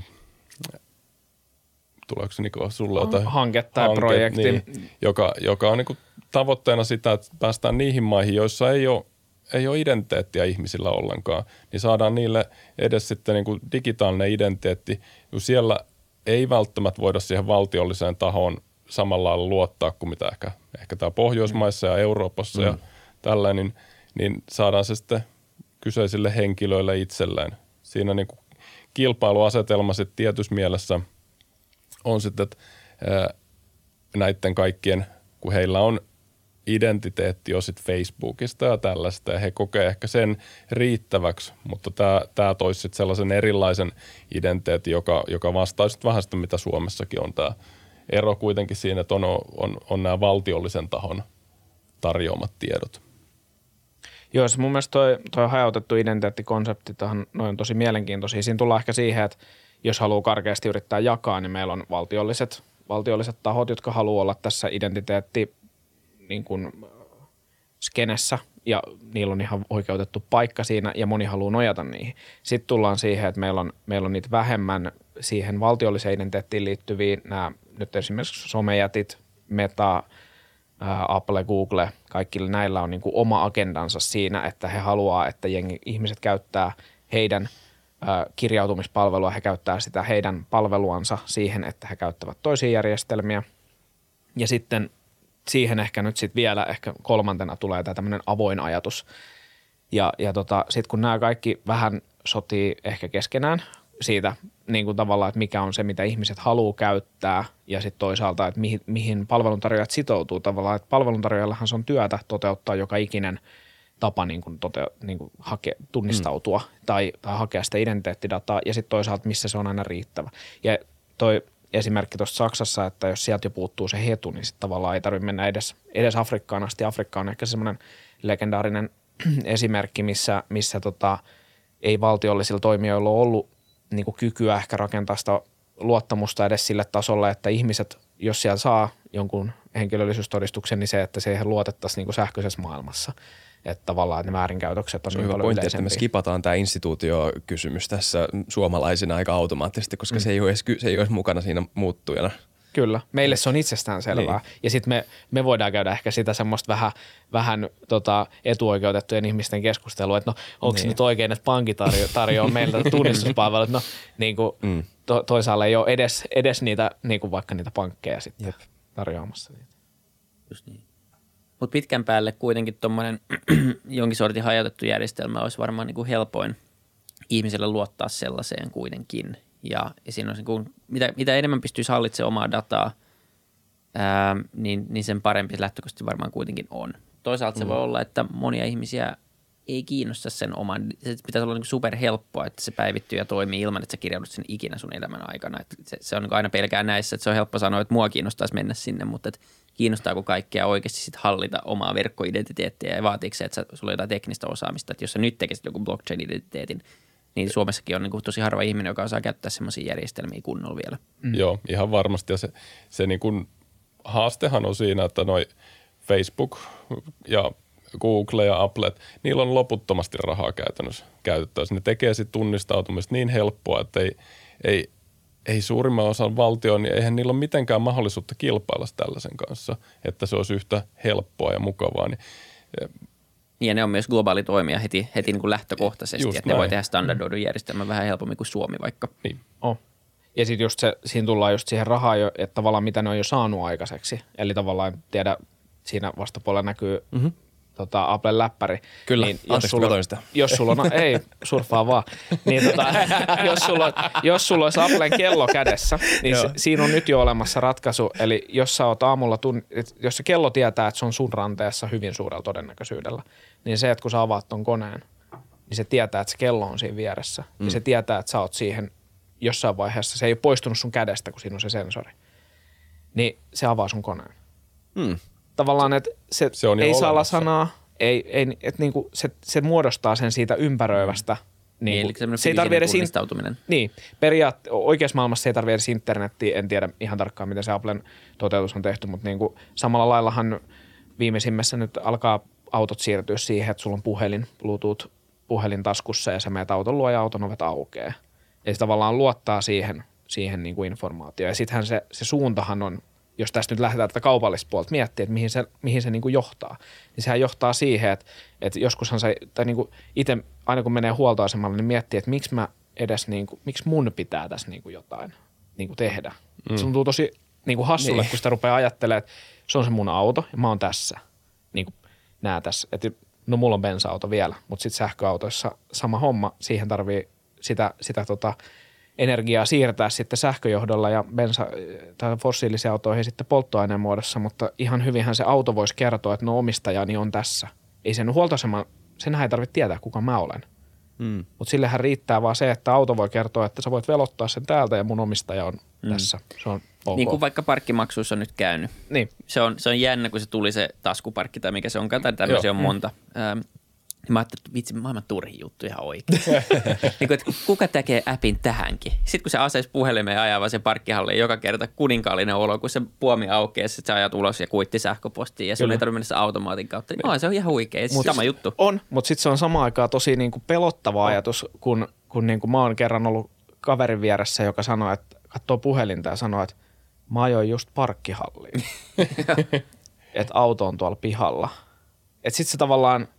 tuleeko se Niko sulle jotain Hanke tai projekti. Niin, joka, joka on niin kuin tavoitteena sitä, että päästään niihin maihin, joissa ei ole, ei ole identiteettiä ihmisillä ollenkaan, niin saadaan niille edes sitten niin kuin digitaalinen identiteetti. Siellä ei välttämättä voida siihen valtiolliseen tahoon samalla lailla luottaa kuin mitä ehkä, ehkä tämä Pohjoismaissa ja Euroopassa mm. ja tällä, niin, niin saadaan se sitten kyseisille henkilöille itselleen. Siinä niin kuin kilpailuasetelma sitten tietyssä mielessä on sitten, että näiden kaikkien, kun heillä on identiteetti jo sitten Facebookista ja tällaista, ja he kokee ehkä sen riittäväksi, mutta tämä, tämä toisi sitten sellaisen erilaisen identiteetin, joka, joka vastaa sitten vähän sitä, mitä Suomessakin on tämä ero kuitenkin siinä, että on, on, on nämä valtiollisen tahon tarjoamat tiedot. Joo, se mun mielestä toi, toi hajautettu identiteettikonsepti tähän noin tosi mielenkiintoisia. Siinä tullaan ehkä siihen, että jos haluaa karkeasti yrittää jakaa, niin meillä on valtiolliset, valtiolliset tahot, jotka haluaa olla tässä identiteetti niin kuin, skenessä ja niillä on ihan oikeutettu paikka siinä ja moni haluaa nojata niihin. Sitten tullaan siihen, että meillä on, meillä on niitä vähemmän siihen valtiolliseen identiteettiin liittyviä nämä nyt esimerkiksi somejätit, Meta, Apple, Google, kaikilla näillä on niin kuin oma agendansa siinä, että he haluaa, että jengi, ihmiset käyttää heidän kirjautumispalvelua, he käyttää sitä heidän palveluansa siihen, että he käyttävät toisia järjestelmiä. Ja sitten siihen ehkä nyt sitten vielä ehkä kolmantena tulee tämä tämmöinen avoin ajatus. Ja, ja tota, sitten kun nämä kaikki vähän sotii ehkä keskenään siitä niin kuin tavallaan, että mikä on se, mitä ihmiset haluaa käyttää ja sitten toisaalta, että mihin, mihin palveluntarjoajat sitoutuu tavallaan, että palveluntarjoajallahan se on työtä toteuttaa joka ikinen tapa niin kuin tote, niin kuin hake, tunnistautua mm. tai, tai hakea sitä identiteettidataa ja sitten toisaalta, missä se on aina riittävä. Ja toi esimerkki tuosta Saksassa, että jos sieltä jo puuttuu se hetu, niin sitten tavallaan ei tarvitse mennä edes, edes Afrikkaan asti. Afrikka on ehkä semmoinen legendaarinen esimerkki, missä, missä tota, ei valtiollisilla toimijoilla ole ollut niin kuin kykyä ehkä rakentaa sitä luottamusta edes sille tasolle, että ihmiset, jos siellä saa jonkun henkilöllisyystodistuksen, niin se, että siihen luotettaisiin niin kuin sähköisessä maailmassa. Että tavallaan ne väärinkäytökset on, on niin hyvä paljon pointti, että me skipataan tämä instituutiokysymys tässä suomalaisina aika automaattisesti, koska mm. se, ei ole edes, se ei ole edes mukana siinä muuttujana. Kyllä, meille se on itsestään selvää. Niin. Ja sitten me, me voidaan käydä ehkä sitä semmoista vähän, vähän tota, etuoikeutettujen ihmisten keskustelua, että no onko niin. se nyt oikein, että pankki tarjo- tarjoaa meiltä tunnistuspalvelut. No niin kuin, mm. to, toisaalla ei ole edes, edes niitä, niin kuin vaikka niitä pankkeja sitten Jep. tarjoamassa niitä. Just niin. Mutta pitkän päälle kuitenkin tuommoinen jonkin sortin hajautettu järjestelmä olisi varmaan niin kuin helpoin ihmiselle luottaa sellaiseen kuitenkin. Ja, ja siinä olisi niin kuin, mitä, mitä enemmän pystyisi hallitsemaan omaa dataa, ää, niin, niin sen parempi se lähtökohtaisesti varmaan kuitenkin on. Toisaalta se Mm. voi olla, että monia ihmisiä ei kiinnosta sen oman, se pitäisi olla niin superhelppoa, että se päivittyy ja toimii ilman, että sä kirjaudut sen ikinä sun elämän aikana. Että se, se on niin aina pelkää näissä, että se on helppo sanoa, että mua kiinnostaisi mennä sinne, mutta että kiinnostaako kaikkea oikeasti sit hallita omaa verkkoidentiteettiä ja vaatiiko se, että sulla on jotain teknistä osaamista, että jos sä nyt tekisit joku blockchain-identiteetin, niin Suomessakin on niin kuin tosi harva ihminen, joka osaa käyttää semmoisia järjestelmiä kunnolla vielä. Mm. Joo, ihan varmasti. Ja se, se niin kuin haastehan on siinä, että noi Facebook ja Google ja Apple, niillä on loputtomasti rahaa käytännössä käytettävissä. Ne tekee sitten tunnistautumista niin helppoa, että ei, ei, ei suurimman osan valtioon, niin eihän niillä ole mitenkään mahdollisuutta kilpailla tällaisen kanssa, että se olisi yhtä helppoa ja mukavaa. Niin Niin ja ne on myös globaali toimija heti, heti niin kuin lähtökohtaisesti, Just että ne voi näin. tehdä standardoidun järjestelmän vähän helpommin kuin Suomi vaikka. niin, Oh. Ja sitten just se, siinä tullaan just siihen rahaan, jo, että tavallaan mitä ne on jo saanut aikaiseksi. Eli tavallaan tiedä, siinä vastapuolella näkyy mm-hmm. Tota, Applen läppäri. Kyllä. niin Anteeksi, mä katsoin sitä. Jos sulla on, ei, surffaa vaan. Niin tota, jos, sulla on, jos sulla olisi Applen kello kädessä, niin se, siinä on nyt jo olemassa ratkaisu. Eli jos sä oot aamulla, tun, et jos se kello tietää, että se on sun ranteessa hyvin suurella todennäköisyydellä, niin se, että kun sä avaat ton koneen, niin se tietää, että se kello on siinä vieressä. Mm. Ja se tietää, että sä oot siihen jossain vaiheessa, se ei ole poistunut sun kädestä, kun siinä on se sensori. Niin se avaa sun koneen. Hmm. Tavallaan, että se, Se on ei olemassa. salasanaa, ei, ei, että niinku se, se muodostaa sen siitä ympäröivästä. Niin, Niinku, eli semmoinen se ei tarvitse edes in- tunnistautuminen. niin, periaat- oikeassa maailmassa ei tarvitse edes internettiä, en tiedä ihan tarkkaan, miten se Applen toteutus on tehty, mutta niin kuin samalla laillahan viimeisimmässä nyt alkaa autot siirtyä siihen, että sulla on puhelin, Bluetooth puhelin taskussa ja sä menet auton luo ja auton ovet aukeaa. Eli se tavallaan luottaa siihen, siihen niin kuin informaatioon. Ja sittenhän se, se suuntahan on, jos tästä nyt lähdetään tätä kaupallista puolta miettiä, että mihin se, mihin se niin kuin johtaa, niin sehän johtaa siihen, että, että joskushan se, tai niin kuin itse aina kun menee huoltoasemalle, niin miettii, että miksi mä edes, niin kuin, miksi mun pitää tässä niin kuin jotain niin kuin tehdä. Mm. Se tuntuu tosi niin kuin hassulle, niin. kun sitä rupeaa ajattelemaan, että se on se mun auto ja mä oon tässä, niin kuin nää tässä. Että no mulla on bensa-auto vielä, mutta sitten sähköautoissa sama homma, siihen tarvii sitä, sitä tota, energiaa siirtää sitten sähköjohdolla ja bensa- tai fossiilisiin autoihin sitten polttoaineen muodossa, mutta ihan hyvinhän se auto voisi kertoa, että no omistajani on tässä. Ei sen huoltoasema, senhän ei tarvitse tietää, kuka mä olen. Mm. Mutta sillehän riittää vaan se, että auto voi kertoa, että sä voit velottaa sen täältä ja mun omistaja on mm. tässä. Se on ok. Niin kuin vaikka parkkimaksuissa on nyt käynyt. Niin. Se on, se on jännä, kun se tuli se taskuparkki tai mikä se onkaan, tai tämmöisiä on monta. Ähm, niin mä ajattelin, että vitsi, maailman turhin juttu ihan oikein. niin kuin, että kuka tekee appin tähänkin? Sitten kun se aseis puhelimeen ja ajaa se parkkihalli joka kerta kuninkaallinen olo, kun se puomi aukeaa, sitten sä ajat ulos ja kuitti sähköpostiin ja sun ei tarvitse mennä automaatin kautta. Niin, no, se on ihan huikea. Mut, sama juttu. On, mutta sitten se on samaan aikaan tosi niin kuin pelottava on. ajatus, kun, kun niin kuin mä oon kerran ollut kaverin vieressä, joka sanoi, että katsoo puhelinta ja sanoo, että mä ajoin just parkkihalliin. että auto on tuolla pihalla. Että sitten se tavallaan –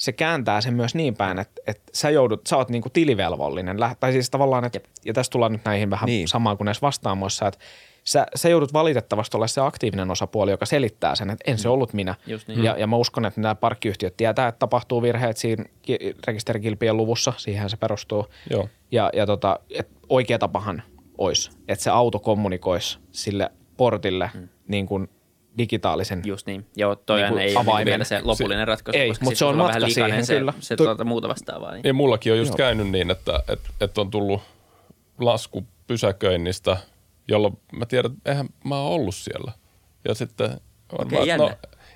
se kääntää sen myös niin päin, että, että sä joudut, sä oot niinku tilivelvollinen. Tai siis tavallaan, että, ja tässä tullaan nyt näihin vähän niin. samaan kuin näissä vastaamoissa, että sä, sä joudut valitettavasti olla se aktiivinen osapuoli, joka selittää sen, että en se mm. ollut minä. niin. Ja, ja mä uskon, että nämä parkkiyhtiöt tietää, että tapahtuu virheet siinä rekisterikilpien luvussa, siihen se perustuu. Joo. Ja, ja tota, että oikea tapahan olisi, että se auto kommunikoisi sille portille mm. niin kuin digitaalisen Just niin. Joo, toi niin ei ole vielä se lopullinen ratkaisu, ei, koska mutta se on matka vähän siihen, se, kyllä. se, tuota muuta vastaavaa. Niin. Ja mullakin on just Joo. käynyt niin, että, että, että on tullut lasku pysäköinnistä, jolloin mä tiedän, että eihän mä oon ollut siellä. Ja sitten on okay, vaan, no,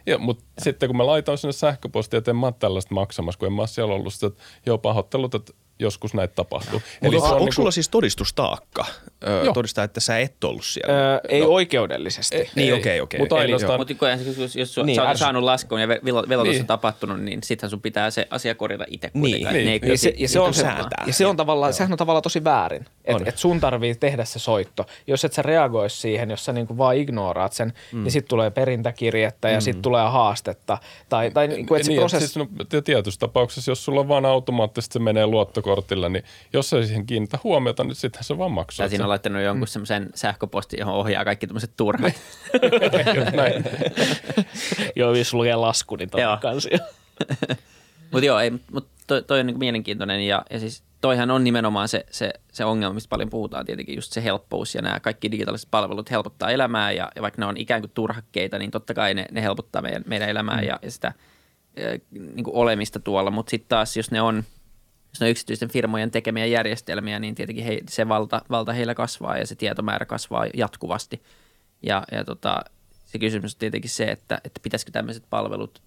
ja, mutta ja. sitten kun mä laitoin sinne sähköpostia, että en mä ole tällaista maksamassa, kun en mä ole siellä ollut, että joo pahoittelut, että joskus näitä tapahtuu. Eli on, onko niinku... sulla siis todistustaakka öö, todistaa, että sä et ollut siellä? Öö, ei no. oikeudellisesti. Ei, niin, okei, okei. Mutta ainoastaan... Mutta jos, jos niin, sä oot saanut laskun ja velotus niin. on tapahtunut, niin sittenhän sun pitää se asia korjata itse Niin, niin. niin. Ja, se, ja, se on se, ja se on tavallaan, sehän on tavallaan tosi väärin. Että et sun tarvii tehdä se soitto. Jos et sä reagoisi siihen, jos sä niinku vaan ignoraat sen, mm. niin sitten tulee perintäkirjettä ja mm. sitten tulee haastetta. Tai, tai niinku, et se niin, prosessi... Siis, no, tietyssä tapauksessa, jos sulla vaan automaattisesti se menee luottokortilla, niin jos ei siihen kiinnitä huomiota, niin sittenhän se vaan maksaa. Tai siinä on laittanut jonkun mm. semmoisen sähköpostin, johon ohjaa kaikki tämmöiset turhat. Näin. joo, jos lukee lasku, niin toi kansia. mutta joo, ei, mut toi, toi on niin mielenkiintoinen ja, ja siis toihan on nimenomaan se, se, se ongelma, mistä paljon puhutaan tietenkin, just se helppous ja nämä kaikki digitaaliset palvelut helpottaa elämää ja, ja vaikka ne on ikään kuin turhakkeita, niin totta kai ne, ne helpottaa meidän, meidän elämää mm. ja, ja sitä ja, niin kuin olemista tuolla, mutta sitten taas jos ne on – jos ne on yksityisten firmojen tekemiä järjestelmiä, niin tietenkin he, se valta, valta heillä kasvaa ja se tietomäärä kasvaa jatkuvasti. Ja, ja tota, se kysymys on tietenkin se, että, että pitäisikö tämmöiset palvelut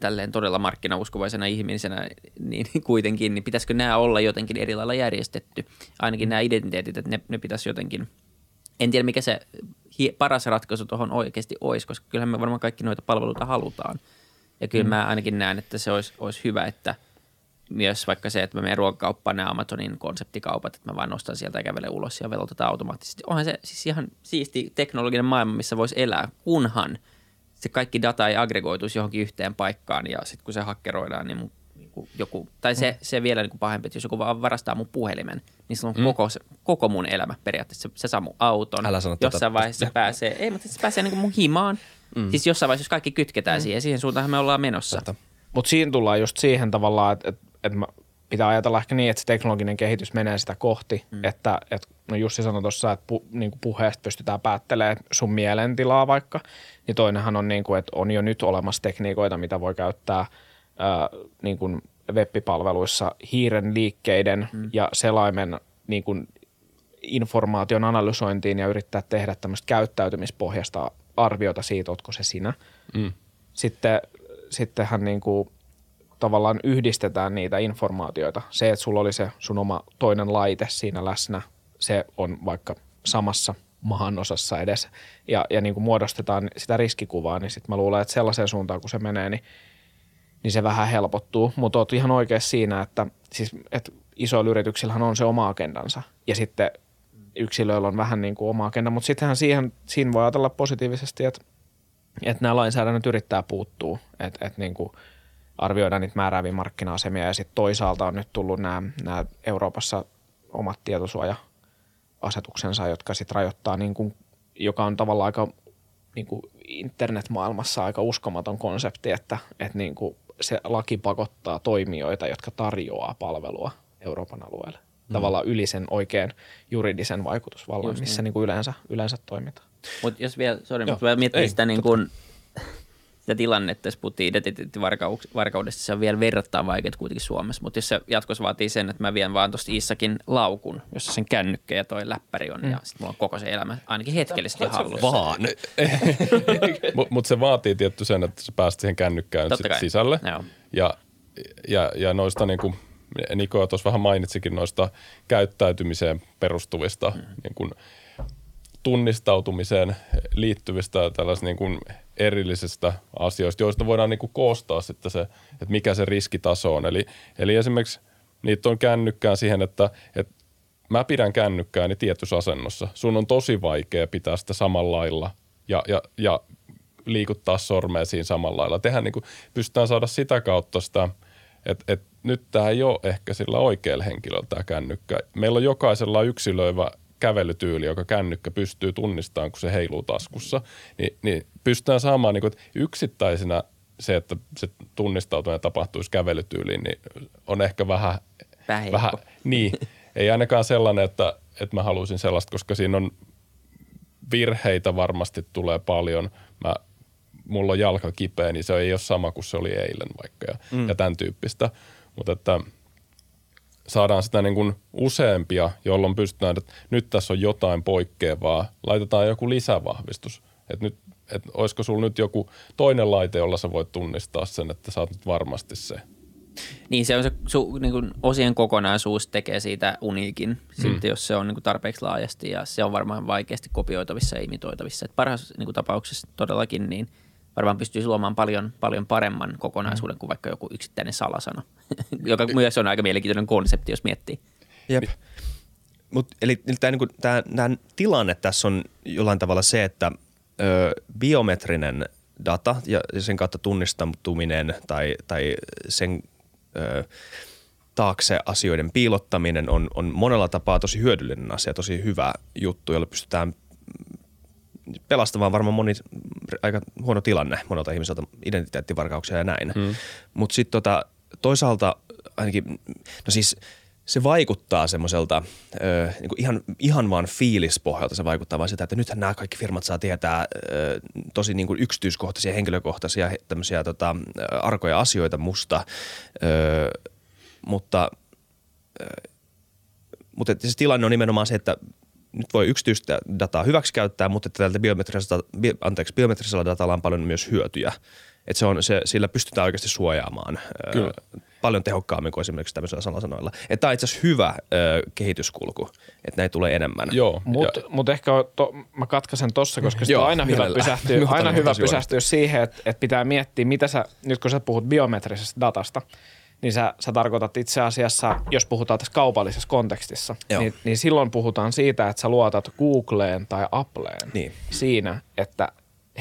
tälleen todella markkinauskovaisena ihmisenä, niin kuitenkin, niin pitäisikö nämä olla jotenkin eri lailla järjestetty? Ainakin nämä identiteetit, että ne, ne pitäisi jotenkin, en tiedä mikä se paras ratkaisu tuohon oikeasti olisi, koska kyllähän me varmaan kaikki noita palveluita halutaan. Ja kyllä mm. mä ainakin näen, että se olisi, olisi hyvä, että – myös vaikka se, että mä menen ruokakauppaan nämä Amazonin konseptikaupat, että mä vaan nostan sieltä ja kävelen ulos ja velotetaan automaattisesti. Onhan se siis ihan siisti teknologinen maailma, missä voisi elää, kunhan se kaikki data ei aggregoituisi johonkin yhteen paikkaan ja sitten kun se hakkeroidaan, niin mun niinku joku, tai se, se vielä niin kuin pahempi, että jos joku vaan varastaa mun puhelimen, niin se on mm. koko, koko mun elämä periaatteessa. Se, se saa mun auton, Älä sano jossain tätä. vaiheessa se pääsee, ei, mutta se pääsee niin kuin mun himaan. Mm. Siis jossain vaiheessa, jos kaikki kytketään mm. siihen, siihen suuntaan me ollaan menossa. Mutta siinä tullaan just siihen tavallaan, että, että että pitää ajatella ehkä niin, että se teknologinen kehitys menee sitä kohti, mm. että, että no Jussi sanoi tuossa, että pu, niin kuin puheesta pystytään päättelemään sun mielentilaa vaikka, niin toinenhan on niin kuin, että on jo nyt olemassa tekniikoita, mitä voi käyttää ää, niin kuin web-palveluissa hiiren liikkeiden mm. ja selaimen niin kuin informaation analysointiin ja yrittää tehdä tämmöistä käyttäytymispohjasta arviota siitä, otko se sinä. Mm. Sitten, sittenhän niin kuin tavallaan yhdistetään niitä informaatioita. Se, että sulla oli se sun oma toinen laite siinä läsnä, se on vaikka samassa maanosassa edes ja, ja niin kuin muodostetaan sitä riskikuvaa, niin sitten mä luulen, että sellaiseen suuntaan kun se menee, niin, niin se vähän helpottuu. Mutta oot ihan oikein siinä, että, siis, että isoilla yrityksillähän on se oma agendansa ja sitten yksilöillä on vähän niin kuin oma agenda, mutta sittenhän siihen, siinä voi ajatella positiivisesti, että, että nämä lainsäädännöt yrittää puuttua, että, että niin kuin arvioidaan niitä määrääviä markkina-asemia ja sitten toisaalta on nyt tullut nämä, nämä Euroopassa omat tietosuoja-asetuksensa, jotka sitten rajoittaa, niin kuin, joka on tavallaan aika niin kuin internetmaailmassa aika uskomaton konsepti, että, että niin kuin se laki pakottaa toimijoita, jotka tarjoaa palvelua Euroopan alueelle. Mm. Tavallaan yli sen oikein juridisen vaikutusvallan, Just missä niin. Niin kuin yleensä, yleensä toimitaan. Mutta jos vielä, sorry, mutta vielä miettii sitä niin kuin, sitä tilannetta, jos puhuttiin identiteettivarkaudesta, se on vielä verrattain vaikeaa kuitenkin Suomessa, mutta jos se jatkossa vaatii sen, että mä vien vaan tuosta Issakin laukun, jossa sen kännykkä ja toi läppäri on, mm. ja sitten mulla on koko se elämä ainakin hetkellisesti hallussa. Vaan. Mutta mut se vaatii tietty sen, että sä pääst siihen kännykkään sit sisälle. Joo. Ja, ja, ja noista niin kuin Niko tuossa vähän mainitsikin noista käyttäytymiseen perustuvista mm. niin kuin tunnistautumiseen liittyvistä tällaisista niin kuin erillisistä asioista, joista voidaan niin kuin koostaa sitten se, että mikä se riskitaso on. Eli, eli esimerkiksi niitä on kännykkään siihen, että, että mä pidän kännykkääni tietyssä asennossa. Sun on tosi vaikea pitää sitä samalla lailla ja, ja, ja liikuttaa sormea siinä samalla lailla. Tehän niin kuin, pystytään saada sitä kautta sitä, että, että nyt tämä ei ole ehkä sillä oikealla henkilöllä tämä kännykkä. Meillä on jokaisella yksilöivä kävelytyyli, joka kännykkä pystyy tunnistamaan, kun se heiluu taskussa, niin, niin pystytään saamaan niin kuin, että yksittäisenä se, että se tunnistautuminen tapahtuisi kävelytyyliin, niin on ehkä vähän, vähän niin, ei ainakaan sellainen, että, että mä haluaisin sellaista, koska siinä on virheitä varmasti tulee paljon. Mä, mulla on jalka kipeä, niin se ei ole sama kuin se oli eilen vaikka ja, mm. ja tämän tyyppistä. Mutta että – saadaan sitä niin kuin useampia, jolloin pystytään, että nyt tässä on jotain poikkeavaa, laitetaan joku lisävahvistus. Että nyt, että olisiko sulla nyt joku toinen laite, jolla sä voit tunnistaa sen, että sä oot nyt varmasti se. Niin se on se su, niin kuin osien kokonaisuus tekee siitä uniikin, mm. sitten jos se on niin kuin tarpeeksi laajasti ja se on varmaan vaikeasti kopioitavissa ja imitoitavissa. Et parhaassa niin kuin tapauksessa todellakin niin – varmaan pystyisi luomaan paljon, paljon paremman kokonaisuuden kuin vaikka joku yksittäinen salasana, joka myös on aika mielenkiintoinen konsepti, jos miettii. Jep. Mut, eli tämä, niinku, tämä, tämä tilanne tässä on jollain tavalla se, että ö, biometrinen data ja sen kautta tunnistaminen tai, tai sen ö, taakse asioiden piilottaminen on, on monella tapaa tosi hyödyllinen asia, tosi hyvä juttu, jolla pystytään pelastamaan varmaan moni aika huono tilanne monelta ihmiseltä, identiteettivarkauksia ja näin. Mm. Mutta sitten tota, toisaalta ainakin, no siis se vaikuttaa semmoiselta niin ihan, ihan vaan fiilispohjalta se vaikuttaa vaan sitä, että nythän nämä kaikki firmat saa tietää ö, tosi niin kuin yksityiskohtaisia, henkilökohtaisia tämmöisiä tota, arkoja asioita musta, ö, mutta, ö, mutta se tilanne on nimenomaan se, että nyt voi yksityistä dataa hyväksikäyttää, mutta että tältä biometrisellä, bio, anteeksi, biometrisellä datalla on paljon myös hyötyjä. Että se on, se, sillä pystytään oikeasti suojaamaan Kyllä. Ö, paljon tehokkaammin kuin esimerkiksi tämmöisillä salasanoilla. Että tämä on itse asiassa hyvä ö, kehityskulku, että näitä tulee enemmän. Joo. Mutta mut ehkä to, mä katkaisen tossa, koska Joo, on aina hyvä pysähtyä, aina hyvä pysähtyä siihen, että, että pitää miettiä, mitä sä, nyt kun sä puhut biometrisestä datasta – niin sä, sä tarkoitat itse asiassa, jos puhutaan tässä kaupallisessa kontekstissa, niin, niin silloin puhutaan siitä, että sä luotat Googleen tai Appleen niin. siinä, että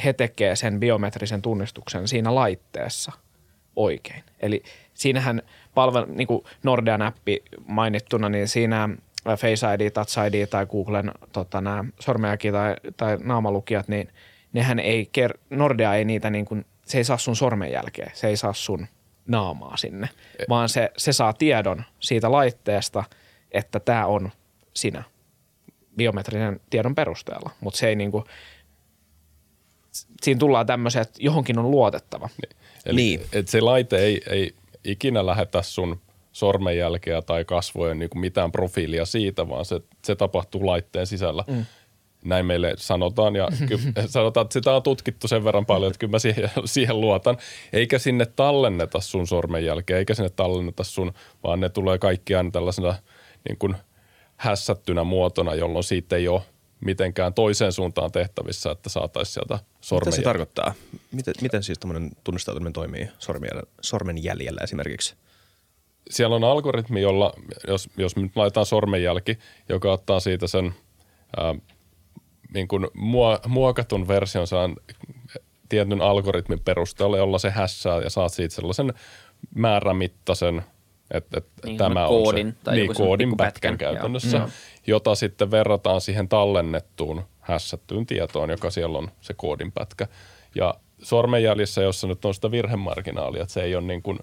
he tekee sen biometrisen tunnistuksen siinä laitteessa oikein. Eli siinähän palvelu, niin kuin Nordea-näppi mainittuna, niin siinä Face ID, Touch ID tai Googlen tota, nämä sormenjälki tai, tai naamalukijat, niin nehän ei, Nordea ei niitä niin kuin, se ei saa sun sormenjälkeä, se ei saa sun – naamaa sinne, e- vaan se, se saa tiedon siitä laitteesta, että tämä on sinä biometrisen tiedon perusteella, mutta se ei niinku, siinä tullaan tämmöiseen, että johonkin on luotettava. Niin. Eli niin. Et se laite ei, ei ikinä lähetä sun sormenjälkeä tai kasvojen niin kuin mitään profiilia siitä, vaan se, se tapahtuu laitteen sisällä. Mm näin meille sanotaan ja kyllä, sanotaan, että sitä on tutkittu sen verran paljon, että kyllä mä siihen, siihen luotan. Eikä sinne tallenneta sun sormenjälkeä, eikä sinne tallenneta sun, vaan ne tulee kaikki aina tällaisena niin kuin hässättynä muotona, jolloin siitä ei ole mitenkään toiseen suuntaan tehtävissä, että saataisiin sieltä sormenjälkeä. Mitä se tarkoittaa? Miten, miten siis tämmöinen tunnistautuminen toimii sormenjäljellä esimerkiksi? Siellä on algoritmi, jolla, jos, jos nyt laitetaan sormenjälki, joka ottaa siitä sen – ää, niin kuin muokatun version saan tietyn algoritmin perusteella, jolla se hässää ja saat siitä sellaisen määrämittaisen, että, että Niin, tämä koodin on se tai niin, koodin pätkän käytännössä, Joo. jota sitten verrataan siihen tallennettuun hässättyyn tietoon, joka siellä on se koodin pätkä. Ja sormenjäljissä, jossa nyt on sitä virhemarginaalia, että se ei ole niin kuin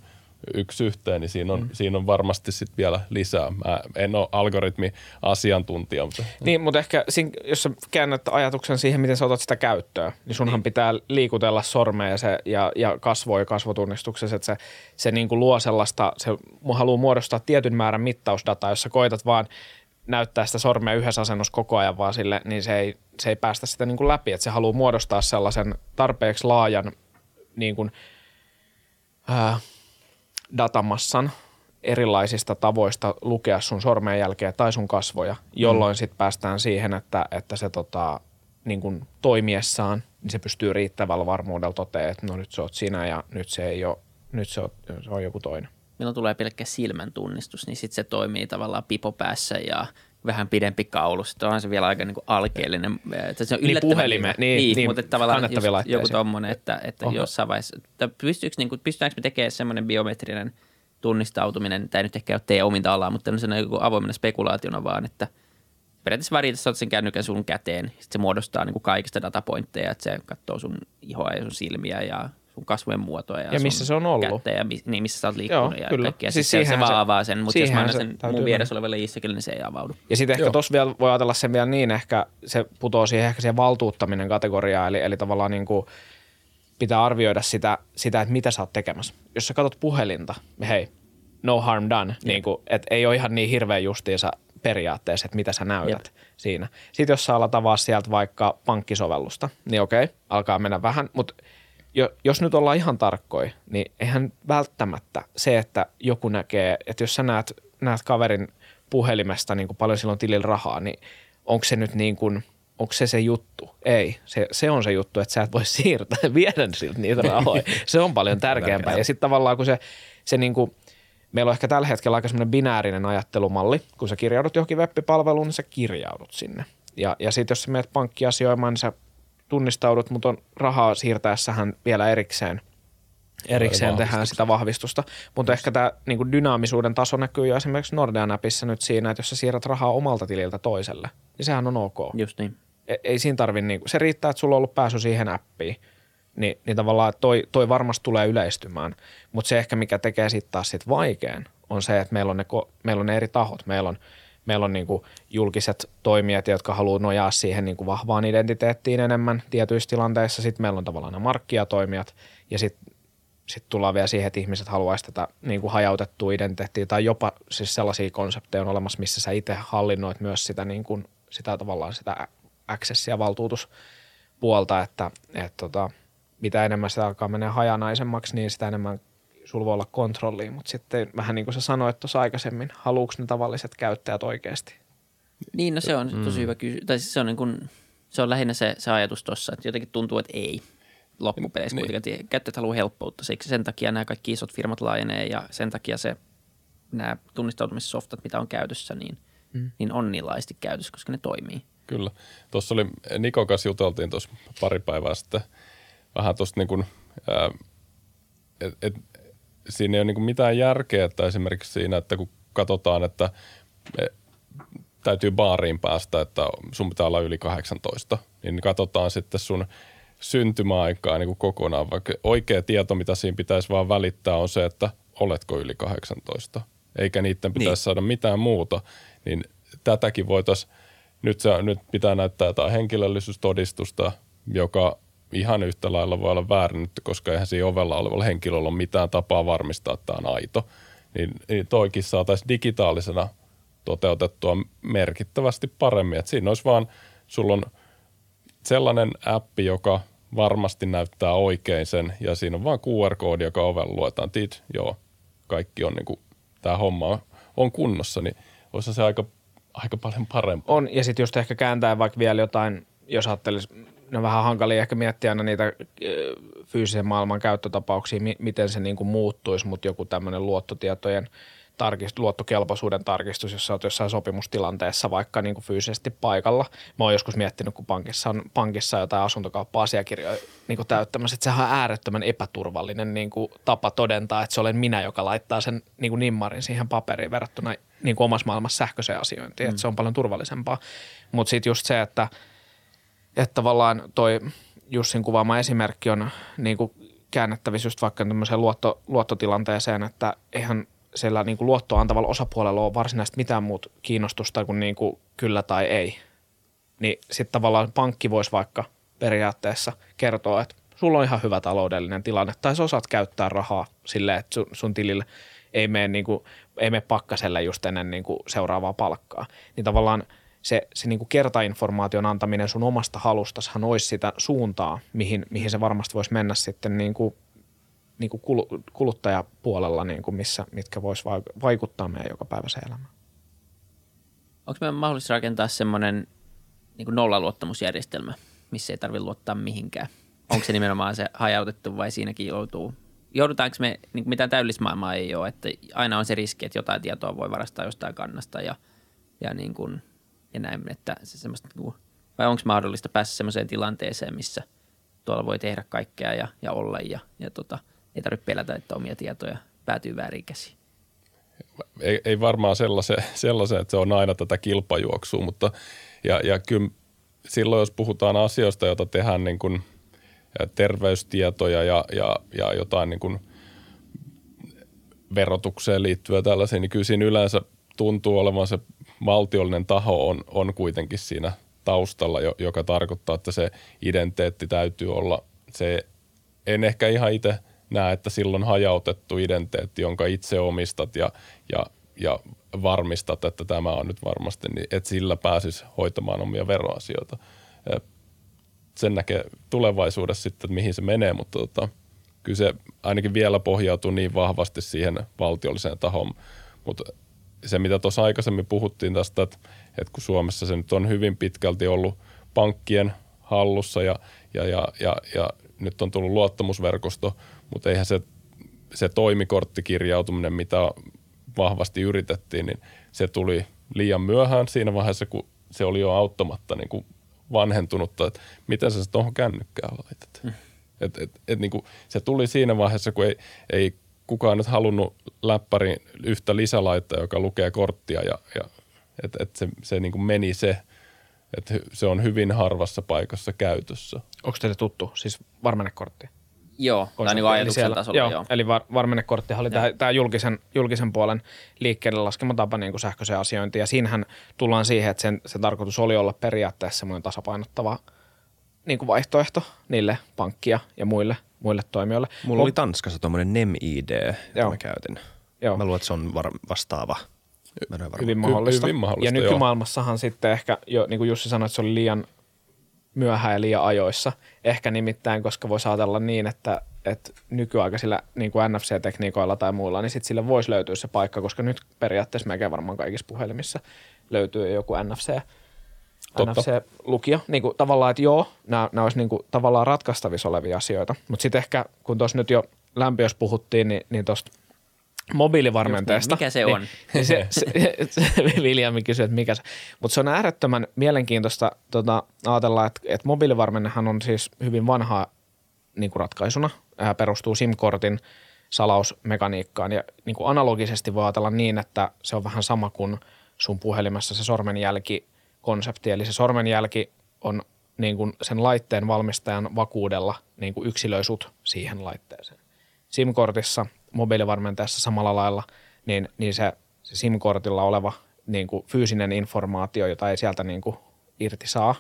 yksi yhteen, niin siinä on, mm. siinä on varmasti sitten vielä lisää. Mä en ole algoritmi-asiantuntija, mutta Niin, mutta ehkä siinä, jos sä käännät ajatuksen siihen, miten sä otat sitä käyttöön, niin sunhan niin. pitää liikutella sormea ja, se, ja, ja kasvoja kasvotunnistuksessa, että se, se niin kuin luo sellaista, se haluaa muodostaa tietyn määrän mittausdataa, jos sä koetat vaan näyttää sitä sormea yhdessä asennossa koko ajan vaan sille, niin se ei, se ei päästä sitä niin kuin läpi, että se haluaa muodostaa sellaisen tarpeeksi laajan niin kuin, ää, datamassan erilaisista tavoista lukea sun sormenjälkeä tai sun kasvoja, jolloin mm. sitten päästään siihen, että, että se tota, niin kun toimiessaan, niin se pystyy riittävällä varmuudella toteamaan, että no nyt se oot sinä ja nyt se ei ole, nyt se on, se on joku toinen. milloin tulee pelkkä silmän tunnistus, niin sitten se toimii tavallaan pipo päässä ja vähän pidempi kaulu. Sitten onhan se vielä aika niinku alkeellinen. Että se on Niin puhelime- niin, niin, niin, mutta tavallaan just joku tommonen, että, että Oho. jossain vaiheessa, että pystyykö, niinku, pystytäänkö me tekemään semmoinen biometrinen tunnistautuminen, tämä ei nyt ehkä ole teidän ominta alaa, mutta tämmöisenä joku avoimena spekulaationa vaan, että periaatteessa riittäisi, että sen kännykän sun käteen, sitten se muodostaa niin kuin kaikista datapointteja, että se katsoo sun ihoa ja sun silmiä ja kasvojen muotoa. Ja, Ja missä se on ollut. Kättä ja mi- niin, missä sä oot liikkunut Joo, ja kyllä. kaikkea. Siis Siis se, vaan se- avaa sen, mutta jos mä annan se sen mun vieressä olevalle Iissäkille, niin se ei avaudu. Ja sitten ehkä tuossa vielä voi ajatella sen vielä niin, ehkä se putoo siihen ehkä siihen valtuuttaminen kategoriaan, eli, eli tavallaan niin kuin pitää arvioida sitä, sitä, että mitä sä oot tekemässä. Jos sä katsot puhelinta, hei, no harm done, niin kuin, että ei ole ihan niin hirveän justiinsa periaatteessa, että mitä sä näytät Jep. siinä. Sitten jos sä alat avaa sieltä vaikka pankkisovellusta, niin okei, alkaa mennä vähän, mutta jo, jos nyt ollaan ihan tarkkoja, niin eihän välttämättä se, että joku näkee, että jos sä näet, näet kaverin puhelimesta niin kuin paljon silloin tilillä rahaa, niin onko se nyt niin kuin, onko se se juttu? Ei, se, se on se juttu, että sä et voi siirtää, viedä siltä niitä rahoja. Se on paljon tärkeämpää. Ja sitten tavallaan kun se, se niin kuin, meillä on ehkä tällä hetkellä aika semmoinen binäärinen ajattelumalli, kun sä kirjaudut johonkin web-palveluun, niin sä kirjaudut sinne. Ja, ja sitten jos sä menet pankkiasioimaan, niin sä tunnistaudut, mutta on rahaa siirtäessähän vielä erikseen, erikseen tehdään sitä vahvistusta. Mutta ehkä tämä niinku dynaamisuuden taso näkyy jo esimerkiksi Nordean appissa nyt siinä, että jos sä siirrät rahaa omalta tililtä toiselle, niin sehän on ok. Just niin. Ei, ei siinä tarvi, niinku, se riittää, että sulla on ollut pääsy siihen appiin. Niin, niin tavallaan toi, toi varmasti tulee yleistymään. Mutta se ehkä, mikä tekee sitten taas sit vaikean, on se, että meillä on ne, meillä on ne eri tahot. Meillä on, meillä on niinku julkiset toimijat, jotka haluaa nojaa siihen niinku vahvaan identiteettiin enemmän tietyissä tilanteissa. Sitten meillä on tavallaan nämä markkiatoimijat ja sitten sit tullaan vielä siihen, että ihmiset haluaisi tätä niin kuin hajautettua identiteettiä tai jopa siis sellaisia konsepteja on olemassa, missä sä itse hallinnoit myös sitä, niin kuin, sitä tavallaan sitä access- ja valtuutuspuolta, että et tota, mitä enemmän sitä alkaa mennä hajanaisemmaksi, niin sitä enemmän sulla voi olla kontrollia, mutta sitten vähän niin kuin sä sanoit tuossa aikaisemmin, haluuks ne tavalliset käyttäjät oikeasti? Niin, no se on mm. tosi hyvä kysymys. Tai siis se on, niin kuin, se on lähinnä se, se ajatus tuossa, että jotenkin tuntuu, että ei loppupeleissä niin. kuitenkaan. että Käyttäjät haluaa helppoutta. Siksi sen takia nämä kaikki isot firmat laajenee ja sen takia se, nämä tunnistautumissoftat, mitä on käytössä, niin, mm. niin on niin laisti käytössä, koska ne toimii. Kyllä. Tuossa oli, Nikon kanssa juteltiin tuossa pari päivää sitten vähän tuosta niin kuin, et, et, siinä ei ole niin mitään järkeä, että esimerkiksi siinä, että kun katsotaan, että me täytyy baariin päästä, että sun pitää olla yli 18, niin katsotaan sitten sun syntymäaikaa niin kuin kokonaan, vaikka oikea tieto, mitä siinä pitäisi vaan välittää, on se, että oletko yli 18, eikä niiden pitäisi niin. saada mitään muuta, niin tätäkin voitaisiin, nyt, se, nyt pitää näyttää jotain henkilöllisyystodistusta, joka ihan yhtä lailla voi olla väärennetty, koska eihän siinä ovella olevalla henkilöllä ole mitään tapaa varmistaa, että tämä on aito. Niin, niin toikin saataisiin digitaalisena toteutettua merkittävästi paremmin. Että siinä olisi vaan, sulla on sellainen appi, joka varmasti näyttää oikein sen, ja siinä on vaan QR-koodi, joka ovella luetaan, tit, joo, kaikki on niin kuin, tämä homma on, kunnossa, niin olisi se aika, aika paljon parempaa. On, ja sitten just ehkä kääntää vaikka vielä jotain, jos ajattelisi, ne on vähän hankalia ehkä miettiä aina niitä fyysisen maailman käyttötapauksia, mi- miten se niin kuin muuttuisi, mutta joku tämmöinen luottotietojen tarkist, luottokelpoisuuden tarkistus, jos sä oot jossain sopimustilanteessa vaikka niin kuin fyysisesti paikalla. Mä oon joskus miettinyt, kun pankissa on pankissa jotain asuntokauppa-asiakirjoja niin kuin täyttämässä, että sehän on äärettömän epäturvallinen niin kuin tapa todentaa, että se olen minä, joka laittaa sen niin kuin nimmarin siihen paperiin verrattuna niin kuin omassa maailmassa sähköiseen asiointiin, mm. että se on paljon turvallisempaa. Mutta sitten just se, että, että tavallaan toi Jussin kuvaama esimerkki on niin kuin käännettävissä just vaikka tämmöiseen luotto, luottotilanteeseen, että eihän siellä niin kuin luottoa antavalla osapuolella ole varsinaisesti mitään muuta kiinnostusta kuin, niin kuin kyllä tai ei. Niin sitten tavallaan pankki voisi vaikka periaatteessa kertoa, että sulla on ihan hyvä taloudellinen tilanne, tai sä osaat käyttää rahaa silleen, että sun, sun tilille ei mene, niin kuin, ei mene pakkaselle just ennen niin kuin seuraavaa palkkaa. Niin tavallaan se, se niin kuin kertainformaation antaminen sun omasta halustasahan olisi sitä suuntaa, mihin, mihin se varmasti voisi mennä sitten niin kuin, niin kuin kuluttajapuolella, niin kuin missä, mitkä vois vaikuttaa meidän jokapäiväiseen elämään. Onko meidän mahdollista rakentaa semmoinen niin nollaluottamusjärjestelmä, missä ei tarvitse luottaa mihinkään? Onko se nimenomaan se hajautettu vai siinäkin joutuu joudutaanko me, niin kuin mitään täydellismaailmaa ei ole, että aina on se riski, että jotain tietoa voi varastaa jostain kannasta ja, ja, niin kuin, ja näin, että se semmoista, niin kuin, vai onko mahdollista päästä semmoiseen tilanteeseen, missä tuolla voi tehdä kaikkea ja, ja olla ja, ja tota, ei tarvitse pelätä, että omia tietoja päätyy väärin käsiin. Ei, ei varmaan sellaisen, sellaisen, että se on aina tätä kilpajuoksua, mutta ja, ja kyllä silloin, jos puhutaan asioista, joita tehdään niin kuin – terveystietoja ja, ja, ja jotain niin kuin verotukseen liittyvää tällaisia, niin kyllä siinä yleensä tuntuu olevan se valtiollinen taho on, on kuitenkin siinä taustalla, joka tarkoittaa, että se identiteetti täytyy olla se, en ehkä ihan itse näe, että silloin hajautettu identiteetti, jonka itse omistat ja, ja, ja varmistat, että tämä on nyt varmasti, niin että sillä pääsisi hoitamaan omia veroasioita sen näkee tulevaisuudessa sitten, että mihin se menee, mutta tota, kyllä se ainakin vielä pohjautuu niin vahvasti siihen valtiolliseen tahoon. Mutta se, mitä tuossa aikaisemmin puhuttiin tästä, että, että kun Suomessa se nyt on hyvin pitkälti ollut pankkien hallussa ja, ja, ja, ja, ja nyt on tullut luottamusverkosto, mutta eihän se, se toimikorttikirjautuminen, mitä vahvasti yritettiin, niin se tuli liian myöhään siinä vaiheessa, kun se oli jo auttamatta niin kuin vanhentunutta, että miten sä se tuohon kännykkään laitat. Mm. Et, et, et niin kuin, se tuli siinä vaiheessa, kun ei, ei kukaan nyt halunnut läppärin yhtä lisälaittaa, joka lukee korttia ja, ja että et se, se niin kuin meni se, että se on hyvin harvassa paikassa käytössä. Onko teille tuttu, siis varmennekortti? Joo, tai niin ajatuksen siellä, tasolla, joo. joo. Eli var, varmennekorttihan oli tämä julkisen, julkisen puolen liikkeelle laskema tapa niin kuin sähköisen asiointi, ja siinähän tullaan siihen, että sen, sen tarkoitus oli olla periaatteessa semmoinen tasapainottava niin kuin vaihtoehto niille pankkia ja muille, muille toimijoille. Mulla oli Tanskassa tuommoinen NemID, jota mä käytin. Joo. Mä luulen, että se on var- vastaava. Hyvin mahdollista. Hyvin mahdollista. Ja nykymaailmassahan joo. sitten ehkä, jo, niin kuin Jussi sanoi, että se oli liian myöhään ja liian ajoissa. Ehkä nimittäin, koska voisi ajatella niin, että, että nykyaikaisilla niin kuin NFC-tekniikoilla tai muilla, niin sitten sille voisi löytyä se paikka, koska nyt periaatteessa melkein varmaan kaikissa puhelimissa löytyy joku NFC, NFC-lukio. Niin kuin, tavallaan, että joo, nämä, nämä olisi niin kuin, tavallaan ratkaistavissa olevia asioita, mutta sitten ehkä, kun tuossa nyt jo lämpiössä puhuttiin, niin, niin tuosta mobiilivarmenteesta. Mikä se on? Niin, se, se, se, Viljami kysyi, että mikä se Mutta se on äärettömän mielenkiintoista tota, ajatella, että, että mobiilivarmennehan on siis hyvin vanha niin kuin ratkaisuna. Ää, perustuu SIM-kortin salausmekaniikkaan ja niin kuin analogisesti voi ajatella niin, että se on vähän sama kuin sun puhelimessa se sormenjälki-konsepti. Eli se sormenjälki on niin kuin sen laitteen valmistajan vakuudella niin kuin yksilöi sut siihen laitteeseen. SIM-kortissa – mobiilivarmentajassa samalla lailla, niin, niin se, se SIM-kortilla oleva niin kuin fyysinen informaatio, jota ei sieltä niin kuin irti saa,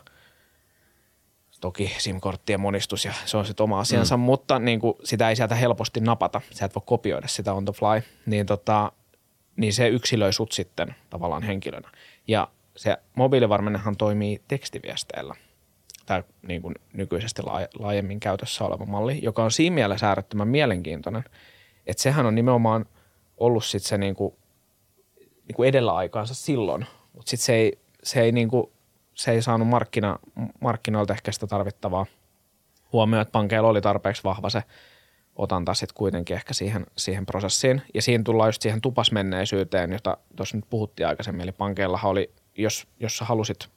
toki SIM-korttien monistus ja se on sitten oma asiansa, mm. mutta niin kuin sitä ei sieltä helposti napata, sä et voi kopioida sitä on the fly, niin, tota, niin se yksilöi sut sitten tavallaan henkilönä. Ja se mobiilivarmennehan toimii tekstiviesteillä – tämä niin kuin nykyisesti laajemmin käytössä oleva malli, joka on siinä mielessä äärettömän mielenkiintoinen, että sehän on nimenomaan ollut sit se niinku, niinku edellä aikaansa silloin, mutta sitten se ei, se, ei niinku, se ei saanut markkina, markkinoilta ehkä sitä tarvittavaa huomioon, että pankeilla oli tarpeeksi vahva se otanta sitten kuitenkin ehkä siihen, siihen prosessiin. Ja siinä tullaan just siihen tupasmenneisyyteen, jota tuossa nyt puhuttiin aikaisemmin. Eli pankeillahan oli, jos, jos sä halusit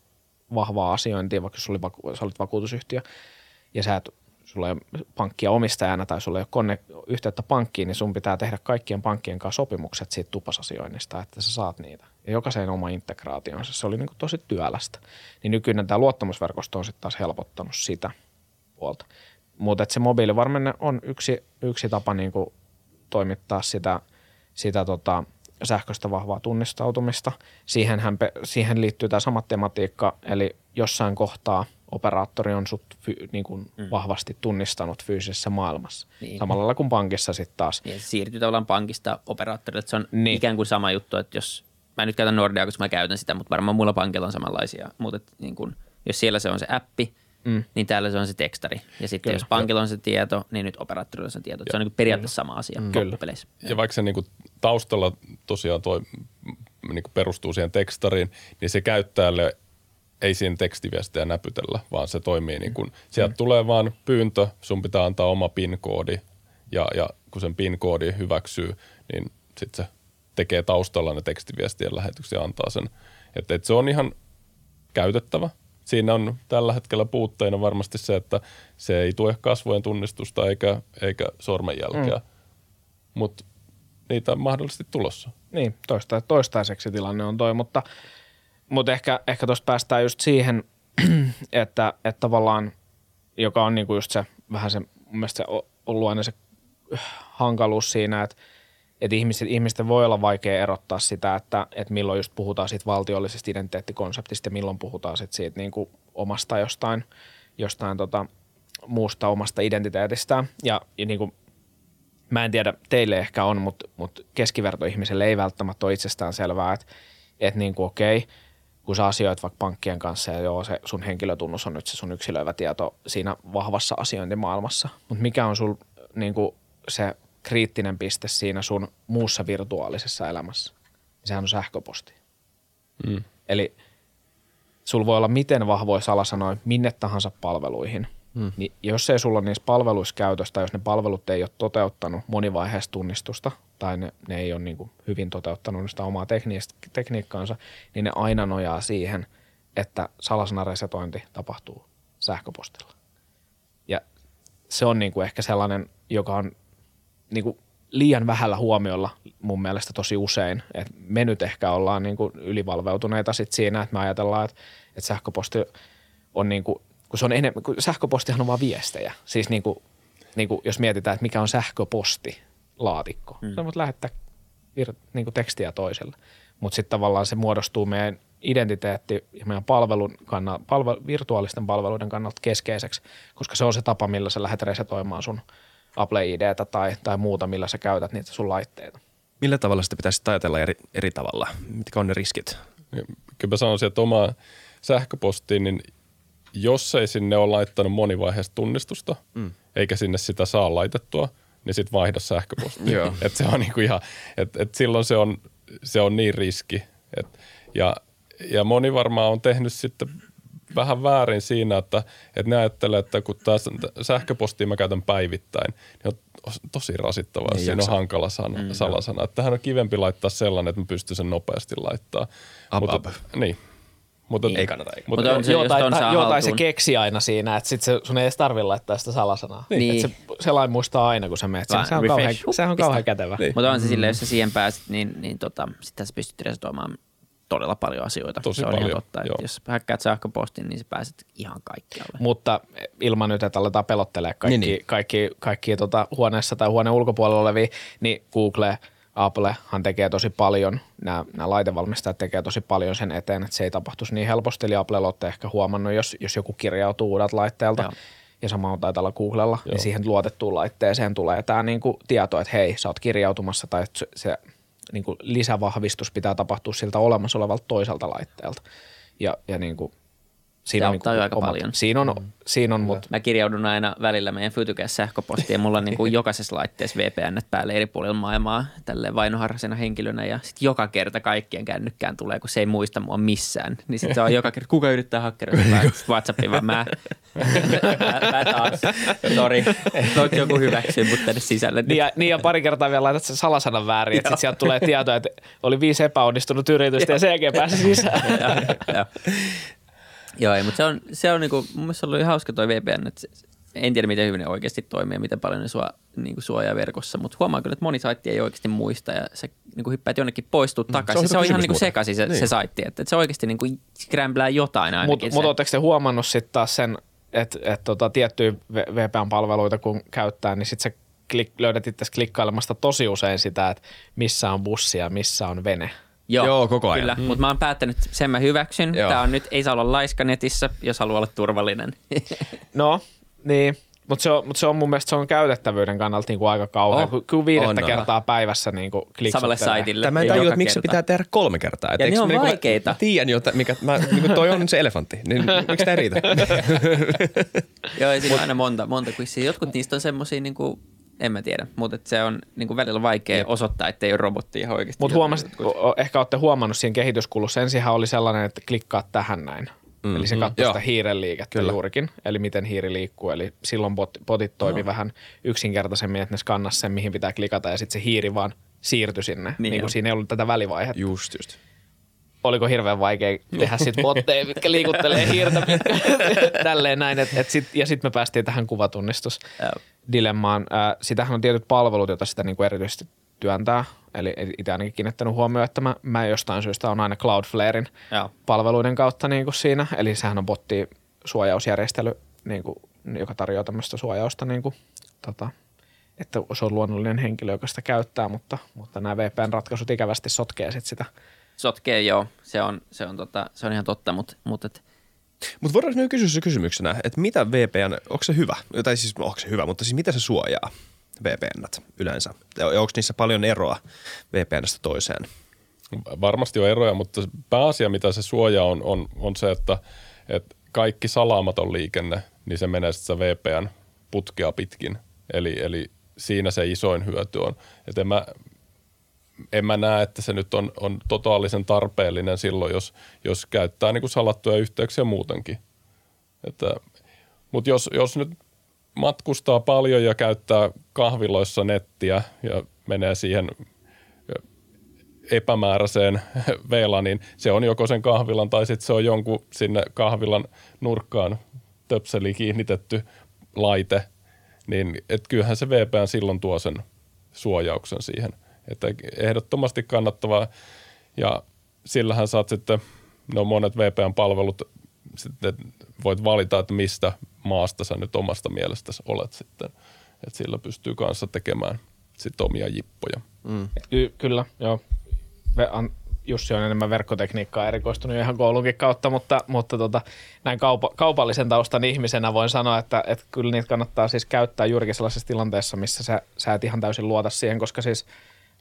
vahvaa asiointia, vaikka sulla oli sä olit vakuutusyhtiö, ja sä et, sulla ei ole pankkia omistajana tai sulla ei ole kone, yhteyttä pankkiin, niin sun pitää tehdä kaikkien pankkien kanssa sopimukset siitä tupasasioinnista, että sä saat niitä. Ja jokaisen oma integraationsa, se oli niin kuin tosi työlästä. Niin nykyinen tämä luottamusverkosto on sitten taas helpottanut sitä puolta. Mutta se mobiilivarmenne on yksi, yksi tapa niin kuin toimittaa sitä, sitä tota, sähköistä vahvaa tunnistautumista. Siihenhän, siihen liittyy tämä sama tematiikka, eli jossain kohtaa operaattori on sut fy, niin kuin mm. vahvasti tunnistanut fyysisessä maailmassa. Niin. Samalla lailla kuin pankissa sitten taas. Se siirtyy tavallaan pankista operaattorille, se on niin. ikään kuin sama juttu, että jos mä nyt käytän Nordea, koska mä käytän sitä, mutta varmaan muilla pankilla on samanlaisia, mutta niin kuin, jos siellä se on se appi, mm. niin täällä se on se tekstari. Ja sitten Kyllä. jos pankilla on se tieto, niin nyt operaattorilla on se tieto. Se on niin periaatteessa sama asia mm. loppupeleissä. Ja vaikka se niin kuin taustalla tosiaan toi niin kuin perustuu siihen tekstariin, niin se käyttäjälle ei siinä tekstiviestiä näpytellä, vaan se toimii niin kuin, sieltä mm. tulee vaan pyyntö, sun pitää antaa oma PIN-koodi ja, ja kun sen PIN-koodi hyväksyy, niin sitten se tekee taustalla ne tekstiviestien lähetyksiä ja antaa sen. Että et se on ihan käytettävä, siinä on tällä hetkellä puutteena varmasti se, että se ei tue kasvojen tunnistusta eikä, eikä sormenjälkeä, mm. mutta niitä on mahdollisesti tulossa. Niin, toista, toistaiseksi tilanne on toi, mutta, mutta ehkä, ehkä tuosta päästään just siihen, että, että tavallaan, joka on niinku just se vähän se, mun mielestä se ollut aina se hankaluus siinä, että että ihmiset, ihmisten voi olla vaikea erottaa sitä, että, että milloin just puhutaan siitä valtiollisesta identiteettikonseptista ja milloin puhutaan sit siitä niin kuin omasta jostain, jostain tota, muusta omasta identiteetistä. Ja, ja niin kuin, mä en tiedä, teille ehkä on, mutta, mutta keskivertoihmiselle ei välttämättä ole itsestään selvää, että, että niin kuin okei, kun sä asioit vaikka pankkien kanssa ja joo, se sun henkilötunnus on nyt se sun yksilöivä tieto siinä vahvassa asiointimaailmassa, mutta mikä on sul niin kuin se kriittinen piste siinä sun muussa virtuaalisessa elämässä. Sehän on sähköposti. Mm. Eli sulla voi olla miten vahvoja salasanoja minne tahansa palveluihin. Mm. Niin jos ei sulla ole niissä palveluissa käytöstä, jos ne palvelut ei ole toteuttanut monivaiheista tunnistusta tai ne, ne ei ole niin kuin hyvin toteuttanut sitä omaa tekniikkaansa, niin ne aina nojaa siihen, että salasanaresetointi tapahtuu sähköpostilla. Ja se on niin kuin ehkä sellainen, joka on niin kuin liian vähällä huomiolla mun mielestä tosi usein. Et me nyt ehkä ollaan niin kuin ylivalveutuneita sit siinä, että me ajatellaan, että, että sähköposti on niin kuin, kun se on enemmän, kun sähköpostihan on vaan viestejä. Siis niin kuin, niin kuin jos mietitään, että mikä on sähköposti laatikko. Mm. Se lähettää vir, niin kuin tekstiä toiselle. Mutta sitten tavallaan se muodostuu meidän identiteetti ja meidän palvelun kannalta, palvelu, virtuaalisten palveluiden kannalta keskeiseksi, koska se on se tapa, millä sä lähdet resetoimaan sun – Apple IDtä tai, tai muuta, millä sä käytät niitä sun laitteita. Millä tavalla sitä pitäisi ajatella eri, eri tavalla? Mitkä on ne riskit? Kyllä mä sanoisin, että oma sähköpostiin, niin jos ei sinne ole laittanut monivaiheista tunnistusta, mm. eikä sinne sitä saa laitettua, niin sitten vaihda sähköpostia. et se on niinku ihan, et, et silloin se on, se on niin riski. Et, ja, ja moni varmaan on tehnyt sitten vähän väärin siinä, että, että ne ajattelee, että kun tämä sähköpostia mä käytän päivittäin, niin on tosi rasittavaa, niin siinä on hankala sana, mm, salasana. Että tähän on kivempi laittaa sellainen, että mä pystyn sen nopeasti laittaa. Up, Mutta, up. Niin. Mutta, ei kannata. Ei. Mutta, on se, joo, tai, tai, joo, tai se keksi aina siinä, että sit se, sun ei edes tarvitse laittaa sitä salasanaa. Niin. Että se selain muistaa aina, kun sä menet sen. Se on kauhean, se on kauhean kätevä. Niin. Mutta on se silleen, jos sä siihen pääset, niin, niin tota, sitten sä pystyt resetoimaan todella paljon asioita. Tosi se on paljon, ihan totta, että jos häkkäät sähköpostin, niin sä pääset ihan kaikkialle. Mutta ilman nyt, että aletaan pelottelemaan kaikki, niin, niin. kaikki, kaikki tota huoneessa tai huoneen ulkopuolella olevia, niin Google, Applehan tekee tosi paljon, nämä, nämä laitevalmistajat tekee tosi paljon sen eteen, että se ei tapahtuisi niin helposti, eli Apple olette ehkä huomannut, jos, jos joku kirjautuu uudelta laitteelta, Joo ja sama on taitaa Googlella, niin Joo. niin siihen luotettuun laitteeseen tulee tämä niinku tieto, että hei, sä oot kirjautumassa tai se niin kuin lisävahvistus pitää tapahtua siltä olemassa olevalta toiselta laitteelta. Ja, ja niin kuin, Siinä on, jo aika omat- paljon. Siinä on, siinä on mutta Mä kirjaudun aina välillä meidän Fytykäs sähköpostiin ja mulla on niin kuin jokaisessa laitteessa VPN päälle eri puolilla maailmaa tälleen vainoharrasena henkilönä ja sitten joka kerta kaikkien kännykkään tulee, kun se ei muista mua missään. Niin sitten se on joka kerta, kuka yrittää hakkeroida WhatsAppiin, vaan mä. mä, mä taas. Sori, toivottavasti joku hyväksyy mut tänne sisälle. Niin ja, niin ja pari kertaa vielä laitat sen salasanan väärin, että sit sieltä tulee tietoa, että oli viisi epäonnistunut yritystä ja sen jälkeen pääsi sisään. Joo, joo. Joo, ei, mutta se on, se on niinku, mun mielestä se oli hauska toi VPN, että se- en tiedä miten hyvin ne oikeasti toimii ja miten paljon ne sua, niinku suojaa verkossa, mutta huomaa kyllä, että moni saitti ei oikeasti muista ja se niinku hyppäät jonnekin poistuu takaisin. hyvä Se on, ihan niinku sekaisin se, Niin. se saitti, että, että se oikeasti niinku scramblää jotain ainakin. Mutta se. mut ootteko te huomannut sitten taas sen, että et tota, tiettyjä VPN-palveluita kun käyttää, niin sitten sä klik, löydät itse klikkailemasta tosi usein sitä, että missä on bussi ja missä on vene. Joo, Joo, koko ajan. Kyllä, mm. mutta mä oon päättänyt, sen mä hyväksyn. Joo. Tämä on nyt, ei saa olla laiska netissä, jos haluaa olla turvallinen. No, niin. Mutta se, on, mut se on mun mielestä se on käytettävyyden kannalta niinku aika kauhean, Oh. kun viidettä On, on. kertaa päivässä niinku. Samalle saitille. Tämä en tajua, että miksi se pitää tehdä kolme kertaa. Et Ja ne on niinku vaikeita. Mä tiedän jo, että mikä, mä, niin kuin toi on se elefantti. Niin miksi tämä ei riitä? Joo, ja siinä on aina monta, monta quizzia. Jotkut niistä on semmoisia, niin kuin, en mä tiedä, mutta et se on niin kuin välillä vaikea osoittaa, että ei ole robotti ihan oikeasti. Mutta huomasit, ehkä olette huomannut siinä kehityskulussa, ensinhän oli sellainen, että klikkaat tähän näin. Mm, Eli se katsoi Joo. sitä hiiren liikettä Kyllä. juurikin, eli miten hiiri liikkuu. Eli silloin bot, botit toimi vähän yksinkertaisemmin, että ne skannas sen, mihin pitää klikata, ja sitten se hiiri vaan siirtyi sinne. Niin, Niin on. kuin siinä ei ollut tätä välivaihetta. Just, just. Oliko hirveän vaikea tehdä sitten botteja, mitkä liikuttelee hiirtä mitkä, tälleen näin. Et, et sit, ja sitten me päästiin tähän kuvatunnistus dilemmaan. Äh, sitähän on tietyt palvelut, joita sitä niinku erityisesti työntää. Eli itse ainakin kiinnittänyt huomioon, että mä, mä jostain syystä on aina Cloudflaren Joo. palveluiden kautta niin kuin siinä. Eli sehän on botti suojausjärjestely, niin kuin, joka tarjoaa tämmöistä suojausta, niin kuin, tota, että se on luonnollinen henkilö, joka sitä käyttää, mutta, mutta nämä VPN-ratkaisut ikävästi sotkee sit sitä. Sotkee, joo. Se on, se on, tota, se on ihan totta, mutta, mutta et, Mutta voidaanko me kysyä se kysymyksenä, että mitä VPN, onko se hyvä? Tai siis, onko se hyvä, mutta siis mitä se suojaa VPNt yleensä? Ja onko niissä paljon eroa VPNstä toiseen? Varmasti on eroja, mutta pääasia, mitä se suojaa, on, on, on se, että, että kaikki salaamaton liikenne, niin se menee sitten VPN-putkea pitkin. Eli, eli siinä se isoin hyöty on. Että en mä, en mä näe, että se nyt on, on totaalisen tarpeellinen silloin, jos, jos käyttää niin kuin salattuja yhteyksiä muutenkin. Että, mutta jos, jos nyt matkustaa paljon ja käyttää kahviloissa nettiä ja menee siihen epämääräiseen VLANiin, niin se on joko sen kahvilan tai sitten se on jonkun sinne kahvilan nurkkaan töpseli kiinnitetty laite, niin et kyllähän se VPN silloin tuo sen suojauksen siihen. Että ehdottomasti kannattavaa ja sillähän saat sitten, no monet VPN-palvelut, sitten voit valita, että mistä maasta sä nyt omasta mielestäsi olet sitten. Että sillä pystyy kanssa tekemään sitten omia jippoja. Ky- kyllä, joo. Ve- an- Jussi on enemmän verkkotekniikkaa erikoistunut ihan koulunkin kautta, mutta, mutta tota, näin kaupa- kaupallisen taustan ihmisenä voin sanoa, että, että kyllä niitä kannattaa siis käyttää juurikin sellaisessa tilanteessa, missä sä, sä et ihan täysin luota siihen, koska siis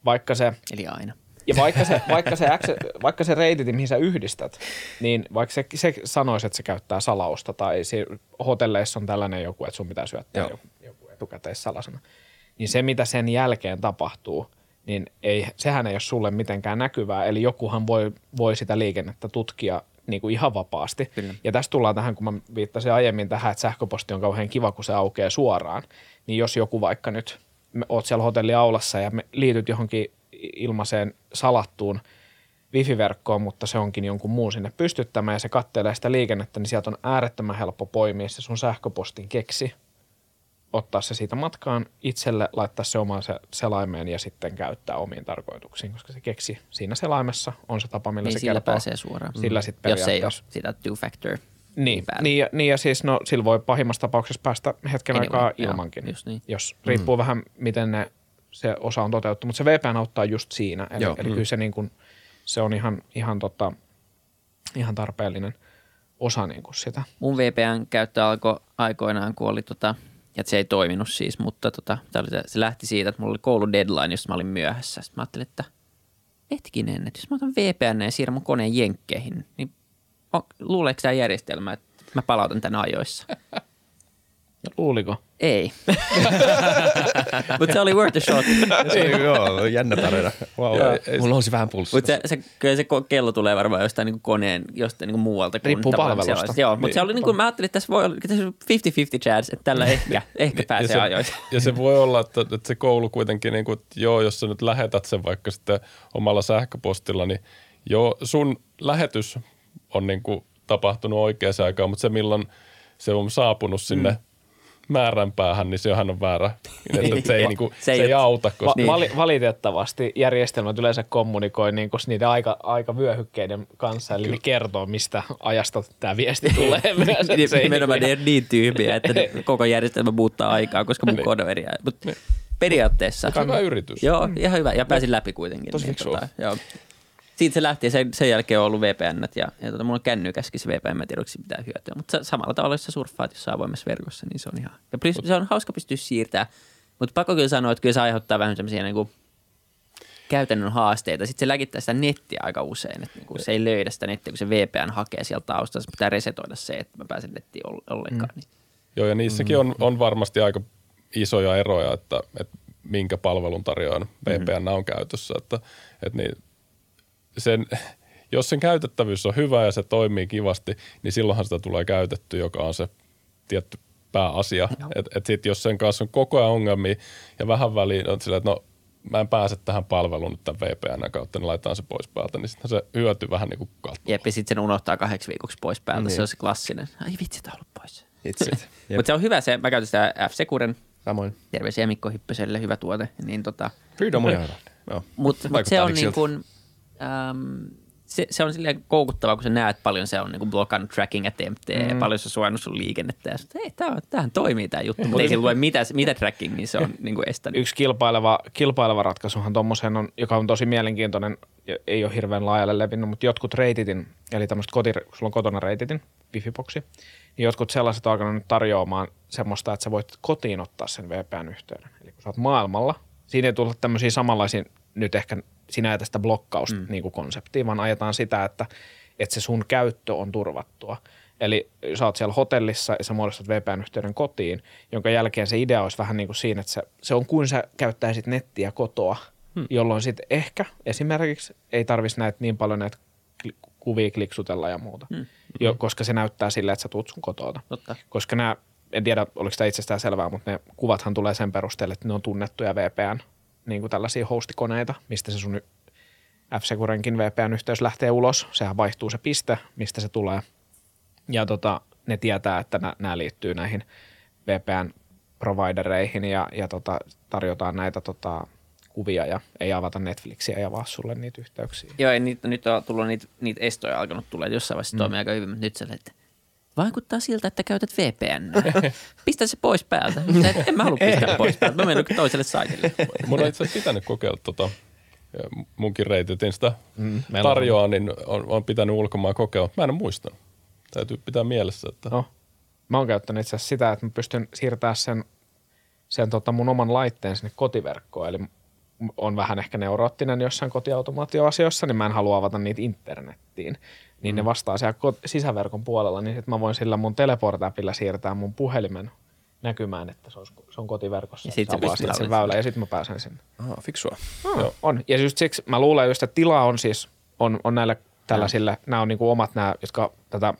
vaikka se, eli aina. ja vaikka se, vaikka se, acce- vaikka se reitit, mihin sä yhdistät, niin vaikka se, se sanoisi, että se käyttää salausta tai si- hotelleissa on tällainen joku, että sun pitää syöttää Joo. joku, joku etukäteissalasana, niin se mitä sen jälkeen tapahtuu, niin ei, sehän ei ole sulle mitenkään näkyvää. Eli jokuhan voi, voi sitä liikennettä tutkia niin kuin ihan vapaasti. Kyllä. Ja tässä tullaan tähän, kun mä viittasin aiemmin tähän, että sähköposti on kauhean kiva, kun se aukeaa suoraan. Niin jos joku vaikka nyt, oot siellä hotelliaulassa ja me liityt johonkin ilmaiseen salattuun wifi-verkkoon, mutta se onkin jonkun muun sinne pystyttämään ja se kattelee sitä liikennettä, niin sieltä on äärettömän helppo poimia se sun sähköpostin keksi, ottaa se siitä matkaan itselle, laittaa se omaan se selaimeen ja sitten käyttää omiin tarkoituksiin, koska se keksi siinä selaimessa on se tapa, millä Niin se sillä kertoo. pääsee suoraan. Sillä sitten Jos ei ole sitä two-factor. Niin, päällä. niin, ja, niin ja siis no, sillä voi pahimmassa tapauksessa päästä hetken Anyway, aikaa joo, ilmankin, just niin. jos riippuu vähän miten ne, se osa on toteutettu, mutta se VPN auttaa just siinä, eli, Joo. eli kyllä se, niin kuin, se on ihan, ihan, tota, ihan tarpeellinen osa niin kuin sitä. Mun VPN-käyttö alkoi aikoinaan, kun oli tota, ja se ei toiminut siis, mutta tota, oli se, lähti siitä, että mulla oli koulu deadline, jossa mä olin myöhässä. Sitten mä ajattelin, että hetkinen, että jos mä otan VPN ja siirrän mun koneen jenkkeihin, niin on, luuleeko tämä järjestelmä, että Mä palautan tän ajoissa. Luuliko? Ei. Mutta se oli worth a shot. Joo, jännä tarina. Wow. Joo. Mulla nousi vähän pulssi. Mutta se, se, kyllä se kello tulee varmaan jostain niin koneen, jostain niin muualta. kuin Riippuu palvelusta. siellä- Joo, mutta Niin. se oli niin kuin, mä ajattelin, että tässä voi olla tässä on 50-50 chance, että tällä ehkä, ehkä Ja pääsee se, ajoissa. ja se voi olla, että, että se koulu kuitenkin, niin kuin, että joo, jos sä nyt lähetät sen vaikka sitten omalla sähköpostilla, niin joo, sun lähetys on niin kuin tapahtunut oikeaan aikaan, mutta se milloin se on saapunut sinne määränpäähän, niin sehän on väärä. Että se, ei, niin kuin, Se se ei ei ole- auta, koska Va- Niin. vali- valitettavasti järjestelmät yleensä kommunikoi niin kuin niiden aika, aikavyöhykkeiden kanssa, eli ne kertoo, mistä ajasta tämä viesti tulee. myös, se ei- Nimenomaan ne on niin tyhmiä, että ne koko järjestelmä muuttaa aikaa, koska mun kone on eri. Mutta periaatteessa. hyvä yritys. Joo, ihan hyvä. Ja pääsin läpi kuitenkin. Tosi niin, tota, joo. Siitä se lähti ja sen, sen jälkeen on ollut VPN ja, ja tota, mulla on kännykäskin se VPN, mä en tiedä, mitään hyötyä. Mutta sa- samalla tavalla, jos sä surffaat jossain avoimessa verkossa, niin se on ihan, ja plus, se on hauska pystyä siirtämään. Mutta pakko kyllä sanoa, että kyllä se aiheuttaa vähän semmoisia niin käytännön haasteita. Sitten se läkittää sitä nettiä aika usein, että niinku se ei löydä sitä nettiä, kun se VPN hakee sieltä taustasta. Se pitää resetoida se, että mä pääsen nettiin oll- ollenkaan. Niin. Joo, ja niissäkin on, on varmasti aika isoja eroja, että, että minkä palvelun tarjoajan VPN on käytössä. Että, että niin, sen, jos sen käytettävyys on hyvä ja se toimii kivasti, niin silloinhan sitä tulee käytetty, joka on se tietty pääasia. Että et sit jos sen kanssa on koko ajan ongelmia ja vähän väliin on silleen, että no mä en pääse tähän palveluun nyt tämän VPN kautta, niin laitetaan se pois päältä, niin sitten se hyöty vähän niin kuin katsoa. Jep, ja sitten sen unohtaa kahdeksi viikoksi pois päältä. Niin. Se on se klassinen. Ai vitsi, tää on ollut pois. Mutta se on hyvä se, mä käytän sitä F-Securen, Samoin. terveisiä Mikko Hyppöselle, hyvä tuote. Niin tota, Freedom on ihan hyvä. Joo. Mutta mut se on niin siltä. kuin, äm, se, se on silleen koukuttavaa, kun sä näet paljon se on niin blokannut tracking attemptteja mm. ja paljon se on suojannut sun liikennettä. Ja sit, hei, tää, on- tämähän toimii tämä juttu, mutta ei sillä lue mitä, mitä trackingia se on niin kuin estänyt. Yksi kilpaileva, kilpaileva ratkaisuhan tuommoiseen on, joka on tosi mielenkiintoinen, ja ei ole hirveän laajalle levinnyt, mutta jotkut reititin, eli tämmöiset koti, kun sulla on kotona reititin, wifi-boksi, niin jotkut sellaiset on alkanut nyt tarjoamaan semmoista, että sä voit kotiin ottaa sen VPN-yhteyden. Eli kun sä oot maailmalla, siinä ei tule tämmöisiä samanlaisia, nyt ehkä sinä tästä blokkausta mm. niin kuin konseptia, vaan ajetaan sitä, että, että se sun käyttö on turvattua. Eli sä oot siellä hotellissa ja sä muodostat VPN-yhteyden kotiin, jonka jälkeen se idea olisi vähän niin kuin siinä, että se, se on kuin sä käyttäisit nettiä kotoa, hmm. jolloin sitten ehkä esimerkiksi ei tarvitsisi näitä niin paljon näitä kuvia kliksutella ja muuta, hmm. jo, koska se näyttää silleen, että sä tuut sun. Totta. Koska nämä, en tiedä oliko tämä itsestään selvää, mutta ne kuvathan tulee sen perusteella, että ne on tunnettuja VPN, niin kuin tällaisia hostikoneita, mistä se sun F-Securenkin VPN-yhteys lähtee ulos. Sehän vaihtuu se piste, mistä se tulee. Ja tota, ne tietää, että nämä liittyy näihin VPN-providereihin ja, ja tota, tarjotaan näitä tota, kuvia ja ei avata Netflixiä ja avaa sulle niitä yhteyksiä. Joo, ei, nyt, nyt on tullut niitä, niitä estoja alkanut tulla, jossain vaiheessa mm. toimii aika hyvin, mutta nyt se että vaikuttaa siltä, että käytät VPN. Pistä se pois päältä. Et, en mä halua pistää pois päältä. Mä menen toiselle saitille. Mun on itse asiassa pitänyt kokeilla tota, munkin reititin sitä Mm, meillä on- tarjoaa, niin on, on pitänyt ulkomaan kokeilla. Mä en muistanut. Täytyy pitää mielessä, että No, mä oon käyttänyt itse asiassa sitä, että mä pystyn siirtämään sen, sen tota mun oman laitteen sinne kotiverkkoon. Eli on vähän ehkä neuroottinen jossain kotiautomaatioasioissa, niin mä en halua avata niitä internettiin. Niin mm. ne vastaa siellä kot- sisäverkon puolella, niin sit mä voin sillä mun teleport-appilla siirtää mun puhelimen näkymään, että se, olisi, se on kotiverkossa. Ja sit se sen hallitsemaan. väylän ja sitten mä pääsen sinne. Aha, fiksua. Joo. On. Ja just siksi mä luulen just, että tila on siis, on, on näille tällaisille, nämä on niinku omat nämä, jotka tätä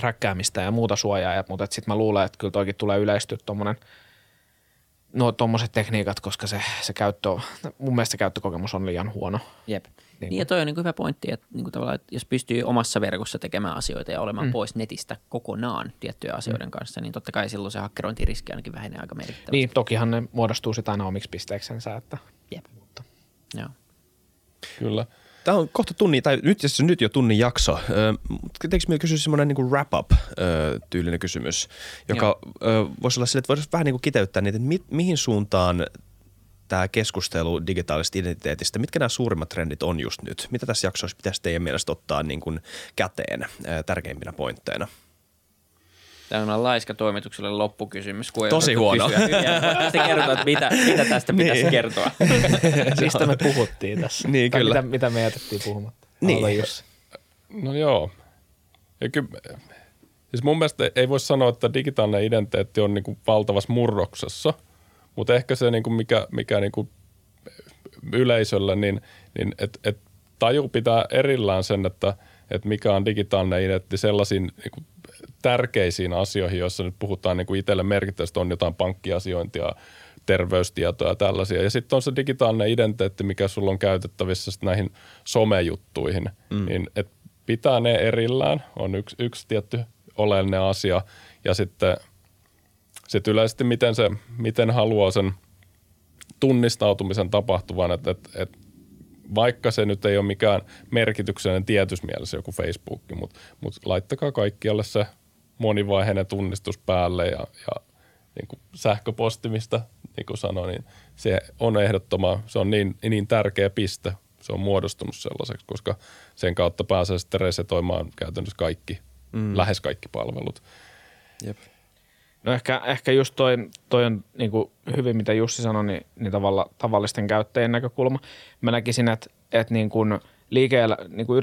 träkkäämistä ja muuta suojaa, mutta sitten mä luulen, että kyllä toikin tulee yleistyä tuommoinen, no tuommoiset tekniikat, koska se, se käyttö, on- mun mielestä se käyttökokemus on liian huono. Jep. Niin Niin, ja toi on niin hyvä pointti, että, niin kuin tavallaan, että jos pystyy omassa verkossa tekemään asioita ja olemaan mm. pois netistä kokonaan tiettyjen asioiden kanssa, niin totta kai silloin se hakkerointiriski ainakin vähenee aika merkittävästi. Niin, tokihan ne muodostuu sitä aina omiksi pisteeksensä, että Jep. Joo. kyllä. Tämä on kohta tunnin, tai nyt, siis nyt jo tunnin jakso. Ö, mutta Teekö meillä kysyä semmoinen niin wrap-up-tyylinen kysymys, joka ö, voisi olla sille, että voisi vähän niin kuin kiteyttää niitä, että mi, mihin suuntaan tämä keskustelu digitaalisesta identiteetistä, mitkä nämä suurimmat trendit on just nyt? Mitä tässä jaksossa pitäisi teidän mielestä ottaa niin kuin käteen tärkeimpinä pointteina? Tämä on laiska toimitukselle loppukysymys. Kun Tosi huono. Sitten kerrotaan, että mitä, mitä tästä pitäisi Niin. kertoa. mistä me puhuttiin tässä. Niin, Tai kyllä. Mitä, mitä me jätettiin puhumatta. Niin. Jussi. No joo. Ja ky- Siis mun mielestä ei voi sanoa, että digitaalinen identiteetti on niin kuin valtavassa murroksessa, mutta ehkä se, niin kuin mikä, mikä niin kuin yleisöllä, niin, niin että et taju pitää erillään sen, että, että mikä on digitaalinen identiteetti sellaisiin niin kuin tärkeisiin asioihin, joissa nyt puhutaan niin kuin itselle merkittävästi, on jotain pankkiasiointia, terveystietoja ja tällaisia. Ja sitten on se digitaalinen identiteetti, mikä sulla on käytettävissä näihin somejuttuihin. Mm. Niin et pitää ne erillään, on yksi, yksi tietty oleellinen asia. Ja sitten sit yleisesti, miten, se, miten haluaa sen tunnistautumisen tapahtuvan, että et, et vaikka se nyt ei ole mikään merkityksellinen tietysmielessä joku Facebook, mutta mut laittakaa kaikkialle se monivaiheinen tunnistus päälle ja, ja niin kuin sähköposti, mistä niin kuin sanoin, niin se on ehdottoman, se on niin, niin tärkeä piste. Se on muodostunut sellaiseksi, koska sen kautta pääsee sitten resetoimaan käytännössä kaikki, mm. lähes kaikki palvelut. Jep. No ehkä, ehkä just toi, toi on niin kuin hyvin, mitä Jussi sanoi, niin, niin tavalla, tavallisten käyttäjien näkökulma. Mä näkisin, että, että niin kuin liike- niin kuin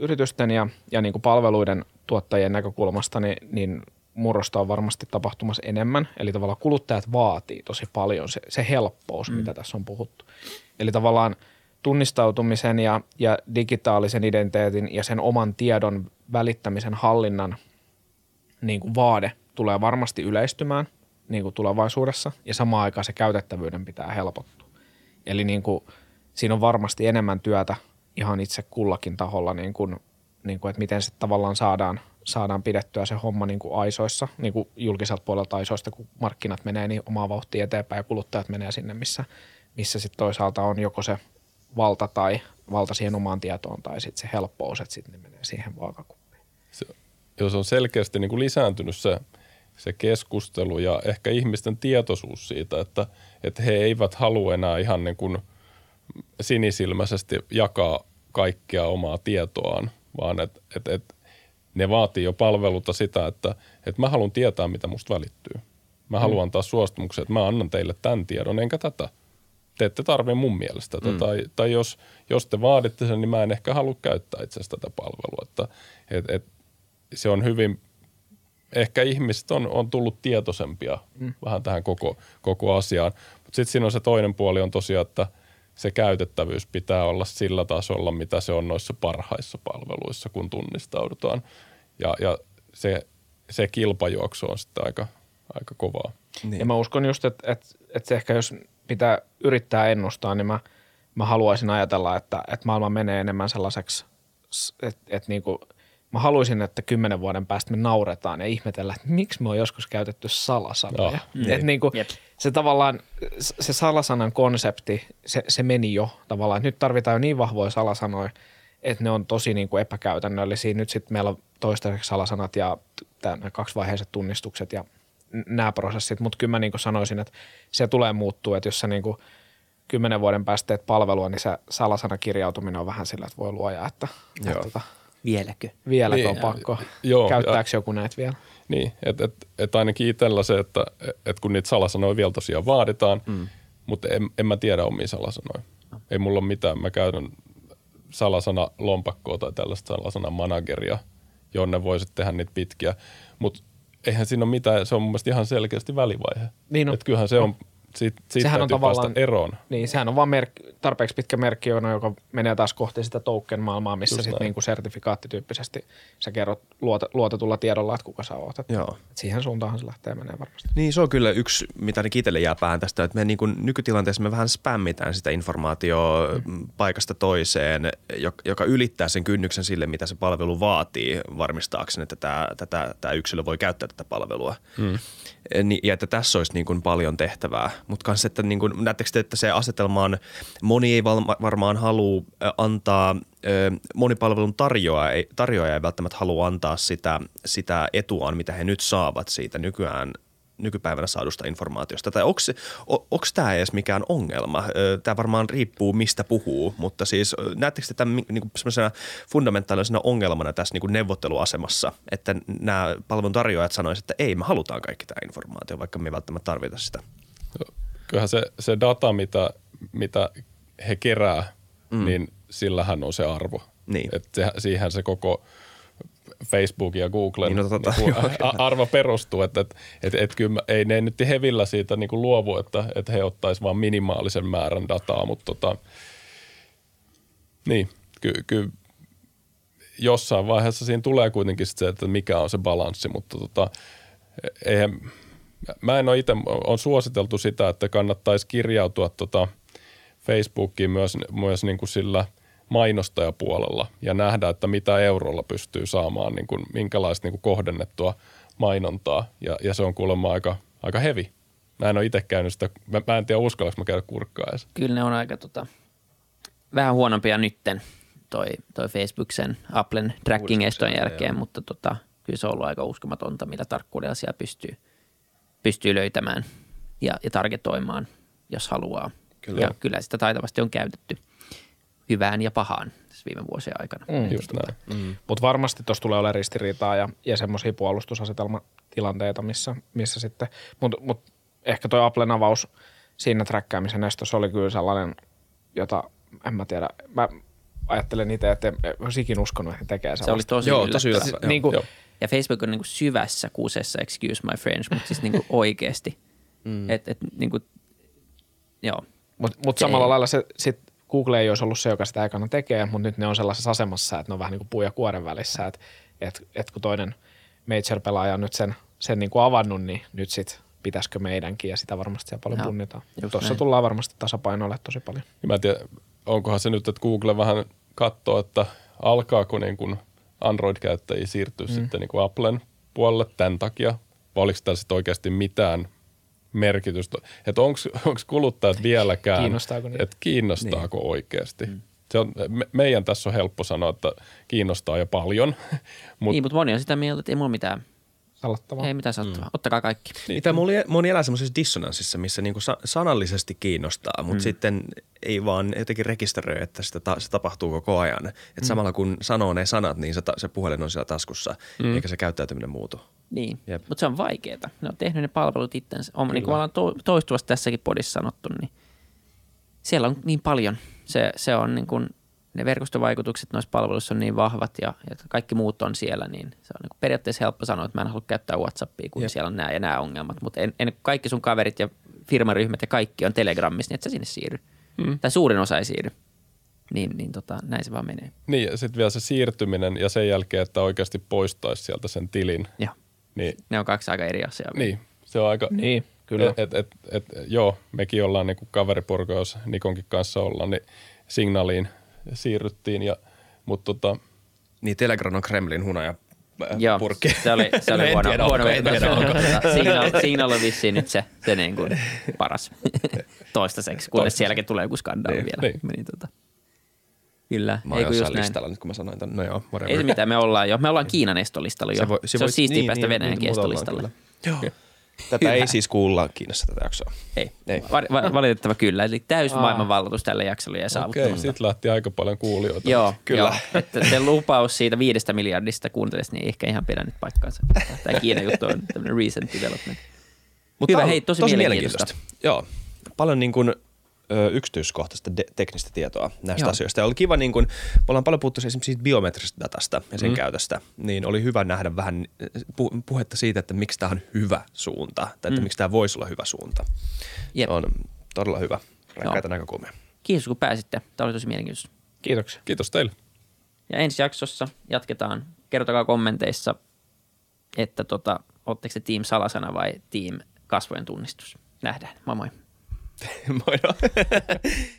yritysten ja, ja niin kuin palveluiden tuottajien näkökulmasta, niin, niin murrosta on varmasti tapahtumassa enemmän. Eli tavallaan kuluttajat vaatii tosi paljon se, se helppous, mm. mitä tässä on puhuttu. Eli tavallaan tunnistautumisen ja, ja digitaalisen identiteetin ja sen oman tiedon välittämisen hallinnan niin kuin vaade tulee varmasti yleistymään niin kuin tulevaisuudessa ja samaan aikaan se käytettävyyden pitää helpottua. Eli niin kuin, siinä on varmasti enemmän työtä ihan itse kullakin taholla, niin kuin, niin kuin, että miten se tavallaan saadaan saadaan pidettyä se homma niin kuin aisoissa, niin kuin julkiselta puolelta aisoista, kun markkinat menee niin omaa vauhtia eteenpäin ja kuluttajat menee sinne, missä, missä sitten toisaalta on joko se valta tai valta siihen omaan tietoon tai sitten se helppous, että sitten ne menee siihen vaakakuppiin. Se, jos on selkeästi niin kuin lisääntynyt se, se keskustelu ja ehkä ihmisten tietoisuus siitä, että, että he eivät halua enää ihan niin kuin sinisilmäisesti jakaa kaikkia omaa tietoaan, vaan että, että, että ne vaatii jo palvelulta sitä, että, että mä haluan tietää, mitä musta välittyy. Mä mm. haluan antaa suostumuksen, että mä annan teille tämän tiedon, enkä tätä. Te ette tarvitse mun mielestä tätä. Mm. Tai, tai jos, jos te vaaditte sen, niin mä en ehkä halua käyttää itse asiassa tätä palvelua. Että, et, et, se on hyvin, ehkä ihmiset on, on tullut tietoisempia mm. vähän tähän koko, koko asiaan. Mutta sitten siinä on se toinen puoli on tosiaan, että – se käytettävyys pitää olla sillä tasolla, mitä se on noissa parhaissa palveluissa, kun tunnistaudutaan. Ja, ja se, se kilpajuoksu on sitten aika, aika kovaa. Niin. Ja mä uskon just, että, että, että se ehkä jos pitää yrittää ennustaa, niin mä, mä haluaisin ajatella, että, että maailma menee enemmän sellaiseksi, että, että niin kuin – mä haluaisin, että kymmenen vuoden päästä me nauretaan ja ihmetellään, että miksi me on joskus käytetty salasanoja. Oh, niin. Et niin kuin, se tavallaan, se salasanan konsepti, se, se meni jo tavallaan. Että nyt tarvitaan jo niin vahvoja salasanoja, että ne on tosi niin kuin epäkäytännöllisiä. Nyt sitten meillä on toistaiseksi salasanat ja nämä kaksivaiheiset tunnistukset ja nämä prosessit, mutta kyllä mä niin kuin sanoisin, että se tulee muuttua, että jos sä niin kuin kymmenen vuoden päästä teet palvelua, niin se salasanakirjautuminen on vähän sillä, että voi luoja, että, että, että tota, Vieläkö? Vieläkö niin, on pakko? Joo, Käyttääkö ja, joku näitä vielä? Niin, että et, et ainakin itsellä se, että et kun niitä salasanoja vielä tosiaan vaaditaan, mm. mutta en, en mä tiedä omia salasanoja. No. Ei mulla ole mitään. Mä käytän salasana lompakkoa tai tällaista salasana manageria, jonne voisit tehdä niitä pitkiä. Mutta eihän siinä ole mitään, se on mun mielestä ihan selkeästi välivaihe. Niin on. Että kyllähän se on siitä, siitä sehän on tavallaan, eroon. Niin, sehän on vaan merk, tarpeeksi pitkä merkki, joka menee taas kohti sitä token-maailmaa, missä sitten niinku sertifikaattityyppisesti sä kerrot luota, luotetulla tiedolla, että kuka sä oot. Joo. Et siihen suuntaan se lähtee menee varmasti. Niin, se on kyllä yksi, mitä ainakin itselle jää päähän tästä, että me niinku nykytilanteessa me vähän spämmitään sitä informaatiota mm. paikasta toiseen, joka ylittää sen kynnyksen sille, mitä se palvelu vaatii varmistaakseen, että tämä, tätä, tämä yksilö voi käyttää tätä palvelua. Mm. Ja että tässä olisi niin kuin paljon tehtävää mutta kanssa, että niin kuin, te, että se asetelma on, moni ei varmaan halua antaa, monipalvelun tarjoaja ei, tarjoaja ei välttämättä halua antaa sitä, sitä etuaan, mitä he nyt saavat siitä nykyään nykypäivänä saadusta informaatiosta? Tai onko tämä edes mikään ongelma? Tämä varmaan riippuu, mistä puhuu, mutta siis näettekö te tämän niin fundamentaalisena ongelmana tässä niin kuin neuvotteluasemassa, että nämä palveluntarjoajat sanoisivat, että ei, me halutaan kaikki tämä informaatio, vaikka me ei välttämättä tarvita sitä? Kyllähän se, se data, mitä, mitä he kerää, mm. niin sillähän on se arvo. Niin. Et se, siihen se koko Facebookin ja Googlen Niin, no tota, niin arvo perustuu, että et, et, et kyllä ei ne nyt hevillä siitä niin kuin luovu, että, että he ottaisivat vain minimaalisen määrän dataa, mutta tota, niin, kyllä ky, jossain vaiheessa siinä tulee kuitenkin sit se, että mikä on se balanssi, mutta tota, eihän, mä en ole itse, on suositeltu sitä, että kannattaisi kirjautua tota Facebookiin myös, myös niin kuin sillä mainostajapuolella ja nähdä, että mitä eurolla pystyy saamaan, niin kuin, minkälaista niin kuin kohdennettua mainontaa ja, ja se on kuulemma aika, aika hevi. Mä en ole itse käynyt sitä, mä, mä en tiedä uskallanko mä käydä kurkkaa edes. Kyllä ne on aika tota, vähän huonompia nytten toi, toi Facebook sen Applen tracking-eston jälkeen, mutta tota, kyllä se on ollut aika uskomatonta, millä tarkkuudella siellä pystyy, pystyy löytämään ja, ja targetoimaan, jos haluaa. Kyllä. Ja kyllä sitä taitavasti on käytetty hyvään ja pahaan tässä viime vuosien aikana. Mm. Just näin. Mm. Mutta varmasti tuossa tulee olemaan ristiriitaa ja, ja semmoisia puolustusasetelmatilanteita, missä, missä sitten, mutta mut ehkä toi Applen avaus siinä träkkäämisen estossa oli kyllä sellainen, jota en mä tiedä, mä ajattelen itse, että en, en olisi ikinä uskonut, että he tekee Se oli sellaista. tosi Joo, yllättävää. tosi yllättävää. Se, niin kuin, Joo. Ja Facebook on niin kuin syvässä kusessa, excuse my French, mutta siis niin kuin oikeasti. Mm. Et, et, niin kuin, joo. Mutta mut samalla ei- lailla se, sit Google ei olisi ollut se, joka sitä ekana tekee, mutta nyt ne on sellaisessa asemassa, että ne on vähän niin kuin puu ja kuoren välissä, että et, et kun toinen major-pelaaja on nyt sen, sen niin kuin avannut, niin nyt sitten pitäisikö meidänkin ja sitä varmasti siellä paljon Joo, punnitaan. Tuossa näin. tullaan varmasti tasapainoille tosi paljon. Ja Mä en tiedä, onkohan se nyt, että Google vähän katsoo, että alkaako niin kuin Android-käyttäjiä siirtyä mm. sitten niin kuin Applen puolelle tämän takia, vai oliko tällä sitten oikeasti mitään merkitystä, että onko kuluttajat vieläkään, Kiinnostaako niitä? että kiinnostaako niin. oikeasti. Mm. Se on, me, meidän tässä on helppo sanoa, että kiinnostaa jo paljon, Mut, niin, mutta moni on sitä mieltä, että ei mulla mitään, Salattavaa. ei mitään sanottavaa. Mm. Ottakaa kaikki. Niin, tai moni, moni elää semmoisessa dissonanssissa, missä niinku sa- sanallisesti kiinnostaa, mutta mm. sitten ei vaan jotenkin rekisteröi, että sitä ta- se tapahtuu koko ajan. Että mm. samalla kun sanoo ne sanat, niin se, ta- se puhelin on siellä taskussa, mm. eikä se käyttäytyminen muutu. Niin, mutta se on vaikeaa. Ne on tehnyt ne palvelut itsensä. On, niin kuin ollaan to- toistuvasti tässäkin podissa sanottu, niin siellä on niin paljon. Se, se on niin kuin, ne verkostovaikutukset noissa palveluissa on niin vahvat ja, ja kaikki muut on siellä, niin se on niin kuin periaatteessa helppo sanoa, että mä en halua käyttää Whatsappia, kun Jep. siellä on nämä ja nämä ongelmat. Mutta en, en, kaikki sun kaverit ja firmaryhmät ja kaikki on Telegramissa, niin et sä sinne siirry. Mm. Tai suurin osa ei siirry. Niin, niin tota, näin se vaan menee. Niin, ja sitten vielä se siirtyminen ja sen jälkeen, että oikeasti poistaisi sieltä sen tilin. Joo. Niin, Ne on kaksi aika eri asiaa. niin se on aika... Niin, kyllä. Et, et, et, joo, mekin ollaan niinku kaveriporukka, jos Nikonkin kanssa ollaan, niin signaaliin siirryttiin. Ja, mutta tota, Niin Telegram on Kremlin hunaja äh, Joo, purkki. se oli, se oli No huono, tiedä, huono onko, tiedä, onko. Signal, signal on vissiin nyt se, se niin kuin paras toistaiseksi, kunnes sielläkin tulee joku skandaali Niin, vielä. niin. Niin, tota. Kyllä, Mä ei oon jossain näin. listalla nyt, kun mä sanoin tämän. No joo, whatever. Ei se mitään, me ollaan jo. Me ollaan Kiinan estolistalla jo. Se, voi- se, voi- on siistiä niin, päästä niin, Venäjänkin niin, ollaan estolistalle. Joo. Tätä Hyvä. ei siis kuulla Kiinassa tätä jaksoa. Ei, Ei. Va- va- valitettava kyllä. Eli täys Aa. maailmanvalloitus tällä jaksolla ja okei, saavuttamatta. sitten lähti aika paljon kuulijoita. Joo, Kyllä. Joo. Että se lupaus siitä viidestä miljardista kuuntelisi, niin ei ehkä ihan pidä nyt paikkaansa. Tämä Kiinan juttu on tämmöinen recent development. Mutta Hyvä, hei, tosi mielenkiintoista. Joo, paljon niin kuin, ö, yksityiskohtaista de- teknistä tietoa näistä Joo. asioista. Ja oli kiva, niin kuin, me ollaan paljon puhuttu esimerkiksi siitä biometrisestä datasta ja sen mm. käytöstä, niin oli hyvä nähdä vähän pu- puhetta siitä, että miksi tämä on hyvä suunta, tai että mm. miksi tämä voisi olla hyvä suunta. Jep. On todella hyvä, rakkaita näkökulmia. Kiitos kun pääsitte. Tämä oli tosi mielenkiintoista. Kiitoksia. Kiitos teille. Ja ensi jaksossa jatketaan. Kertokaa kommenteissa, että tota, ootteko te team salasana vai team kasvojen tunnistus. Nähdään. Moi moi. Moi.